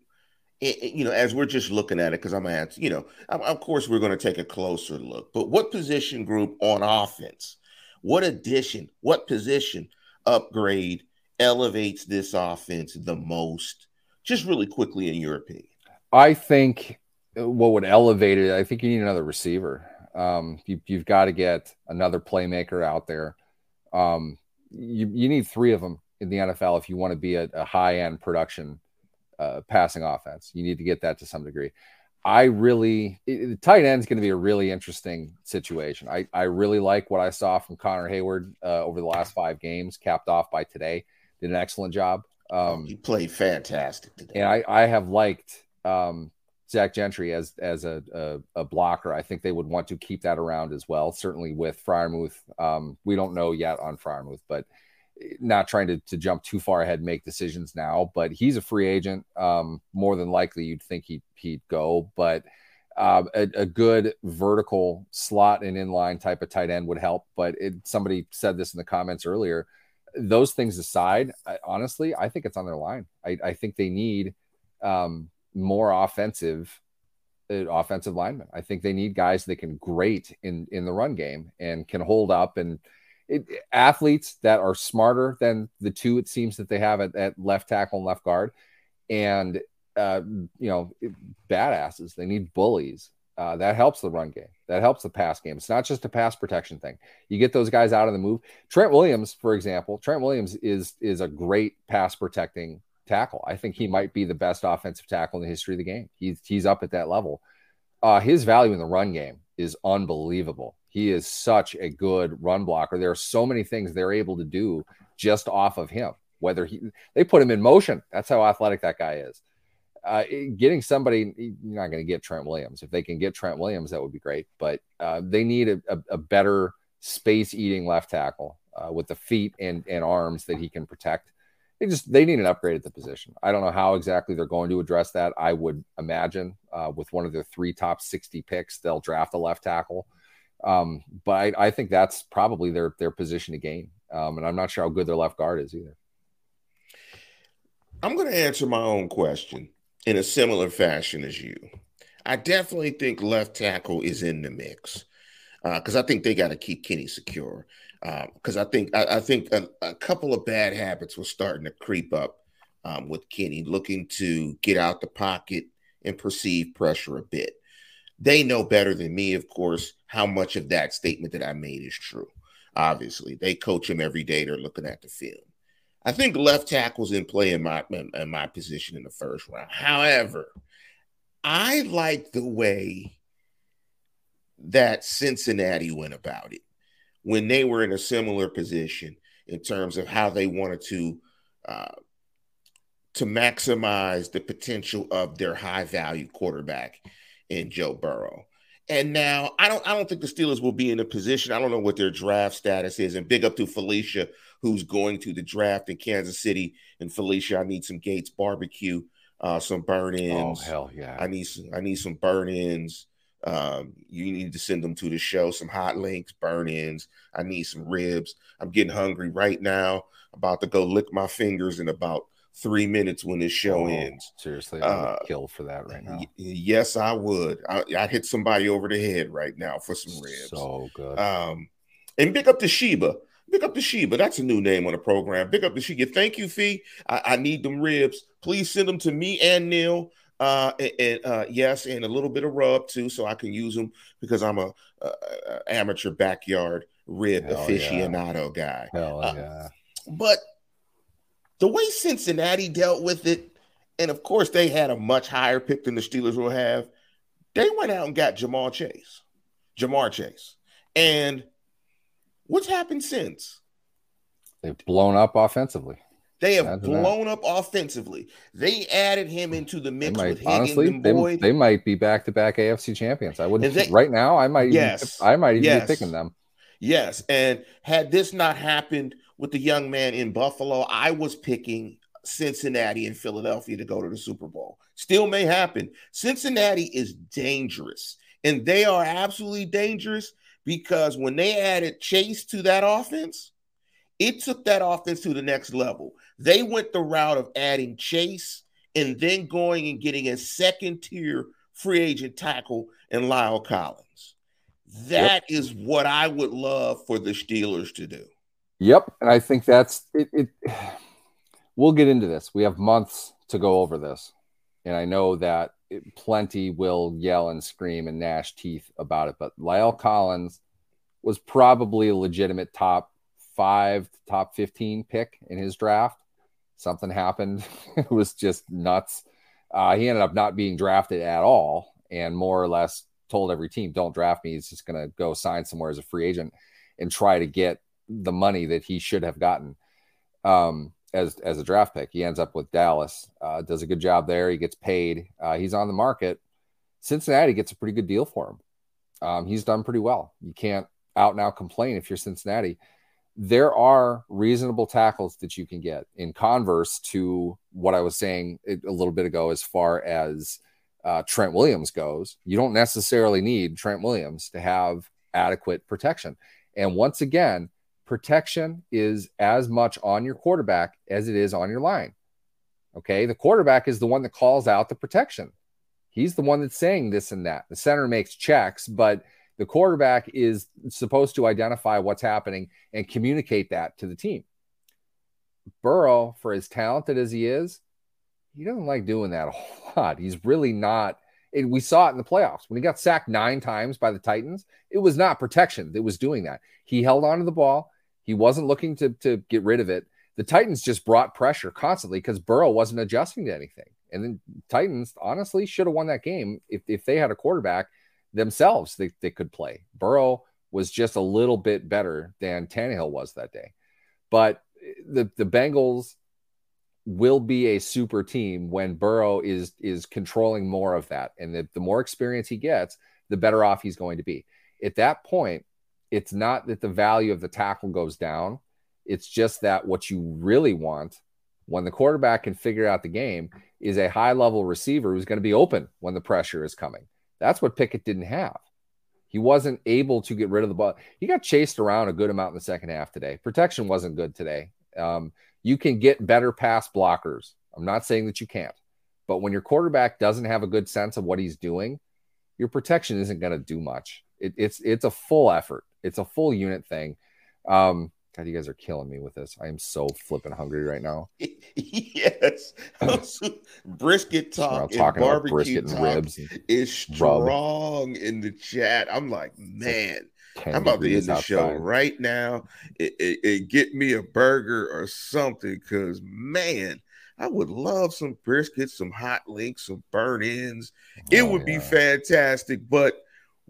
You know, as we're just looking at it, because I'm going at, you know, of course we're going to take a closer look. But what position group on offense what addition, what position upgrade elevates this offense the most? Just really quickly, in your opinion. I think what would elevate it, I think you need another receiver. Um, you, have got to get another playmaker out there. Um, you, you need three of them in the NFL if you want to be a, a high end production uh, passing offense. You need to get that to some degree. I really, it, tight end is going to be a really interesting situation. I, I really like what I saw from Connor Heyward uh, over the last five games, capped off by today. Did an excellent job. Um, he played fantastic today. And I, I have liked um, Zach Gentry as as a, a, a blocker. I think they would want to keep that around as well. Certainly with Freiermuth, um, we don't know yet on Freiermuth, but not trying to, to jump too far ahead and make decisions now, but he's a free agent. Um, more than likely, you'd think he'd, he'd go, but uh, a, a, good vertical slot and inline type of tight end would help. But it, somebody said this in the comments earlier. Those things aside, I, honestly, I think it's on their line. I, I think they need um, more offensive uh, offensive linemen. I think they need guys that can great in in the run game and can hold up and it, athletes that are smarter than the two it seems that they have at, at left tackle and left guard, and uh, you know, badasses. They need bullies. Uh, that helps the run game. That helps the pass game. It's not just a pass protection thing. You get those guys out of the move. Trent Williams, for example, Trent Williams is is a great pass protecting tackle. I think he might be the best offensive tackle in the history of the game. He's he's up at that level. Uh, his value in the run game is unbelievable. He is such a good run blocker. There are so many things they're able to do just off of him. Whether he they put him in motion, that's how athletic that guy is. Uh, getting somebody, you're not going to get Trent Williams. If they can get Trent Williams, that would be great. But uh, they need a, a, a better space eating left tackle uh, with the feet and, and arms that he can protect. They just they need an upgrade at the position. I don't know how exactly they're going to address that. I would imagine uh, with one of their three top 60 picks, they'll draft a left tackle. Um, but I, I, think that's probably their their position to gain. Um, and I'm not sure how good their left guard is either. I'm going to answer my own question in a similar fashion as you. I definitely think left tackle is in the mix because uh, I think they got to keep Kenny secure. Because uh, I think I, I think a, a, couple of bad habits were starting to creep up um, with Kenny, looking to get out the pocket and perceive pressure a bit. They know better than me, of course, how much of that statement that I made is true. Obviously, they coach him every day. They're looking at the film. I think left tackle's in play in my in my position in the first round. However, I like the way that Cincinnati went about it when they were in a similar position in terms of how they wanted to uh, to maximize the potential of their high value quarterback in Joe Burrow. And now I don't I don't think the Steelers will be in a position. I don't know what their draft status is. And big up to Felicia, who's going to the draft in Kansas City. And Felicia, I need some Gates barbecue, uh, some burn-ins. Oh hell yeah. I need some I need some burn-ins. Um, you need to send them to the show, some hot links, burn-ins. I need some ribs. I'm getting hungry right now. About to go lick my fingers in about three minutes when this show oh, ends. Seriously, I would uh, kill for that right now. Y- yes, I would. I, I hit somebody over the head right now for some ribs. So good. Um, and pick up to Sheba. Big up to Sheba. That's a new name on the program. Big up to Sheba. Thank you, Fee. I, I need them ribs. Please send them to me and Neil. Uh, and, and uh, yes, and a little bit of rub too, so I can use them because I'm a, a, a amateur backyard rib Hell aficionado yeah. guy. Hell uh, yeah. But the way Cincinnati dealt with it, and of course they had a much higher pick than the Steelers will have. They went out and got Jamal Chase, Ja'Marr Chase, and what's happened since? They've blown up offensively. They have Imagine blown that. up offensively. They added him into the mix might, with Higgins honestly, and Boyd. They, they might be back to back AFC champions. I wouldn't they, right now. I might yes, even, I might even yes, be picking them. Yes, and had this not happened with the young man in Buffalo, I was picking Cincinnati and Philadelphia to go to the Super Bowl. Still may happen. Cincinnati is dangerous, and they are absolutely dangerous because when they added Chase to that offense, it took that offense to the next level. They went the route of adding Chase and then going and getting a second tier free agent tackle in La'el Collins. That yep. is what I would love for the Steelers to do. Yep, and I think that's it, it. *sighs* We'll get into this. We have months to go over this, and I know that it, plenty will yell and scream and gnash teeth about it. But La'el Collins was probably a legitimate top five, top 15 pick in his draft. Something happened. *laughs* it was just nuts. Uh, he ended up not being drafted at all and more or less told every team, don't draft me. He's just going to go sign somewhere as a free agent and try to get the money that he should have gotten um, as, as a draft pick. He ends up with Dallas, uh, does a good job there. He gets paid. Uh, he's on the market. Cincinnati gets a pretty good deal for him. Um, he's done pretty well. You can't out now complain if you're Cincinnati. There are reasonable tackles that you can get in converse to what I was saying a little bit ago as far as uh, Trent Williams goes. You don't necessarily need Trent Williams to have adequate protection. And once again, protection is as much on your quarterback as it is on your line. Okay. The quarterback is the one that calls out the protection. He's the one that's saying this and that. The center makes checks, but the quarterback is supposed to identify what's happening and communicate that to the team. Burrow, for as talented as he is, he doesn't like doing that a *laughs* lot. He's really not. It, we saw it in the playoffs when he got sacked nine times by the Titans. It was not protection that was doing that. He held on to the ball. He wasn't looking to, to get rid of it. The Titans just brought pressure constantly because Burrow wasn't adjusting to anything. And then Titans honestly should have won that game if, if they had a quarterback themselves they, they could play. Burrow was just a little bit better than Tannehill was that day. But the, the Bengals will be a super team when Burrow is is controlling more of that. And the, the more experience he gets, the better off he's going to be. At that point, it's not that the value of the tackle goes down. It's just that what you really want when the quarterback can figure out the game is a high level receiver who's going to be open when the pressure is coming. That's what Pickett didn't have. He wasn't able to get rid of the ball. He got chased around a good amount in the second half today. Protection wasn't good today. Um, you can get better pass blockers. I'm not saying that you can't, but when your quarterback doesn't have a good sense of what he's doing, your protection isn't going to do much. It, it's it's a full effort. It's a full unit thing. Um, God, you guys are killing me with this. I am so flipping hungry right now. *laughs* yes, *laughs* brisket talk and barbecue brisket and ribs is strong rub. in the chat. I'm like, man, I'm about to end the outside. show right now. It, it, it, get me a burger or something, because man, I would love some brisket, some hot links, some burn ins. It oh, would yeah. be fantastic. But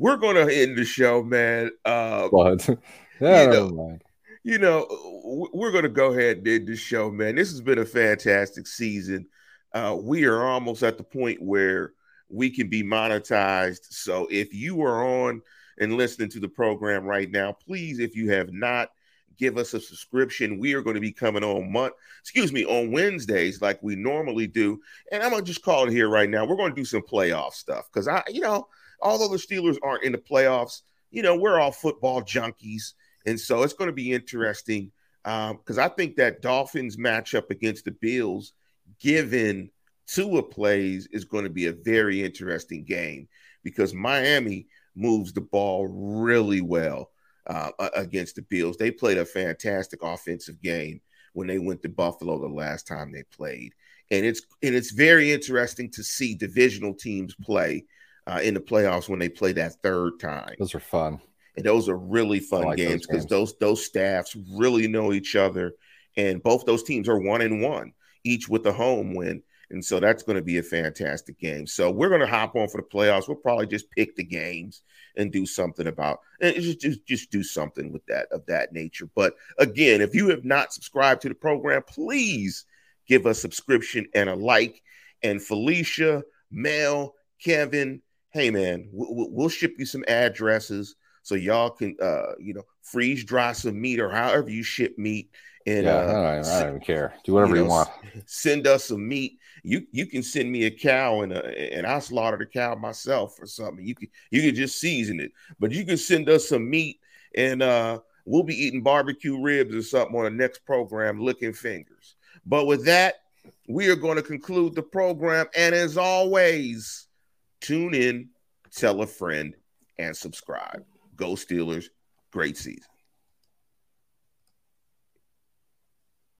we're gonna end the show, man. Uh, what? *laughs* yeah, you know, you know, we're gonna go ahead and end the show, man. This has been a fantastic season. Uh, we are almost at the point where we can be monetized. So if you are on and listening to the program right now, please, if you have not, give us a subscription. We are going to be coming on month, excuse me, on Wednesdays like we normally do. And I'm gonna just call it here right now. We're going to do some playoff stuff because I, you know, although the Steelers aren't in the playoffs, you know, we're all football junkies, and so it's going to be interesting because um, I think that Dolphins matchup against the Bills, given Tua plays, is going to be a very interesting game because Miami moves the ball really well uh, against the Bills. They played a fantastic offensive game when they went to Buffalo the last time they played, and it's and it's very interesting to see divisional teams play uh, in the playoffs when they play that third time. Those are fun, and those are really fun like games because those, those those staffs really know each other, and both those teams are one and one, each with a home win. And so that's going to be a fantastic game. So we're going to hop on for the playoffs. We'll probably just pick the games and do something about and just, just just do something with that of that nature. But again, if you have not subscribed to the program, please give a subscription and a like. And Felicia, Mel, Kevin, hey man, we'll, we'll ship you some addresses so y'all can uh you know freeze dry some meat or however you ship meat and yeah, uh, I, don't, I, don't, even care. Do whatever you, know, you, want. Send us some meat. You you can send me a cow and a, and I slaughter the cow myself or something. You can you can just season it, but you can send us some meat and uh we'll be eating barbecue ribs or something on the next program, licking fingers. But with that, we are going to conclude the program. And as always, tune in, tell a friend, and subscribe. Go Steelers! Great season.